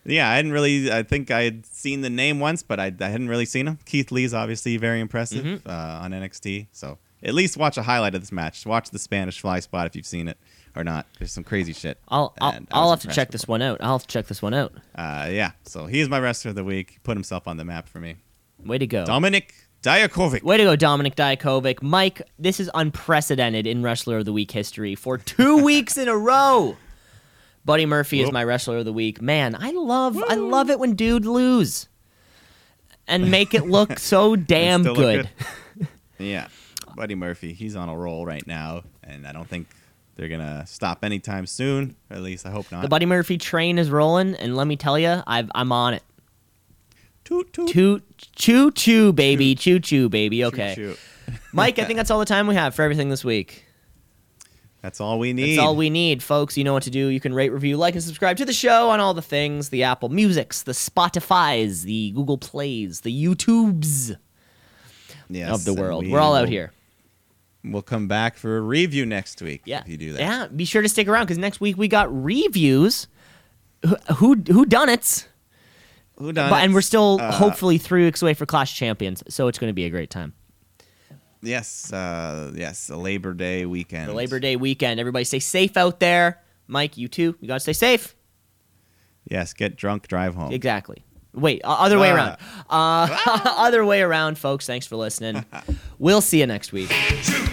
Yeah, I hadn't really. I think I had seen the name once, but I, I hadn't really seen him. Keith Lee's obviously very impressive Mm-hmm. uh, on NXT. So at least watch a highlight of this match. Watch the Spanish Fly Spot if you've seen it or not. There's some crazy shit. I'll I'll, I'll have to check this one out. I'll have to check this one out. Uh, yeah, so he's my wrestler of the week. He put himself on the map for me. Way to go. Dominik Dijakovic. Way to go, Dominik Dijakovic. Mike, this is unprecedented in Wrestler of the Week history for two [laughs] weeks in a row. Buddy Murphy is my Wrestler of the Week. Man, I love I love it when dude lose and make it look [laughs] so damn look good. [laughs] Yeah, Buddy Murphy. He's on a roll right now, and I don't think they're gonna stop anytime soon. At least I hope not. The Buddy Murphy train is rolling, and let me tell you, I've, I'm on it. toot toot. Choo choo choo, baby, choo choo, baby. Okay, Shoot. Mike, I think [laughs] that's all the time we have for everything this week. That's all we need. That's all we need, folks. You know what to do. You can rate, review, like, and subscribe to the show on all the things the Apple Musics, the Spotify's, the Google Plays, the YouTubes yes, of the world. we We're all out here. We'll come back for a review next week. Yeah. if you do that. Yeah, be sure to stick around because next week we got reviews. Who who, who done it? Who done? But, and we're still Uh, hopefully three weeks away for Clash Champions, so it's going to be a great time. Yes, uh, yes, a Labor Day weekend. The Labor Day weekend. Everybody stay safe out there. Mike, you too. You got to stay safe. Yes, get drunk, drive home. Exactly. Wait, o- other way Ah. around. Uh, [laughs] other way around, folks. Thanks for listening. [laughs] we'll see you next week. Choo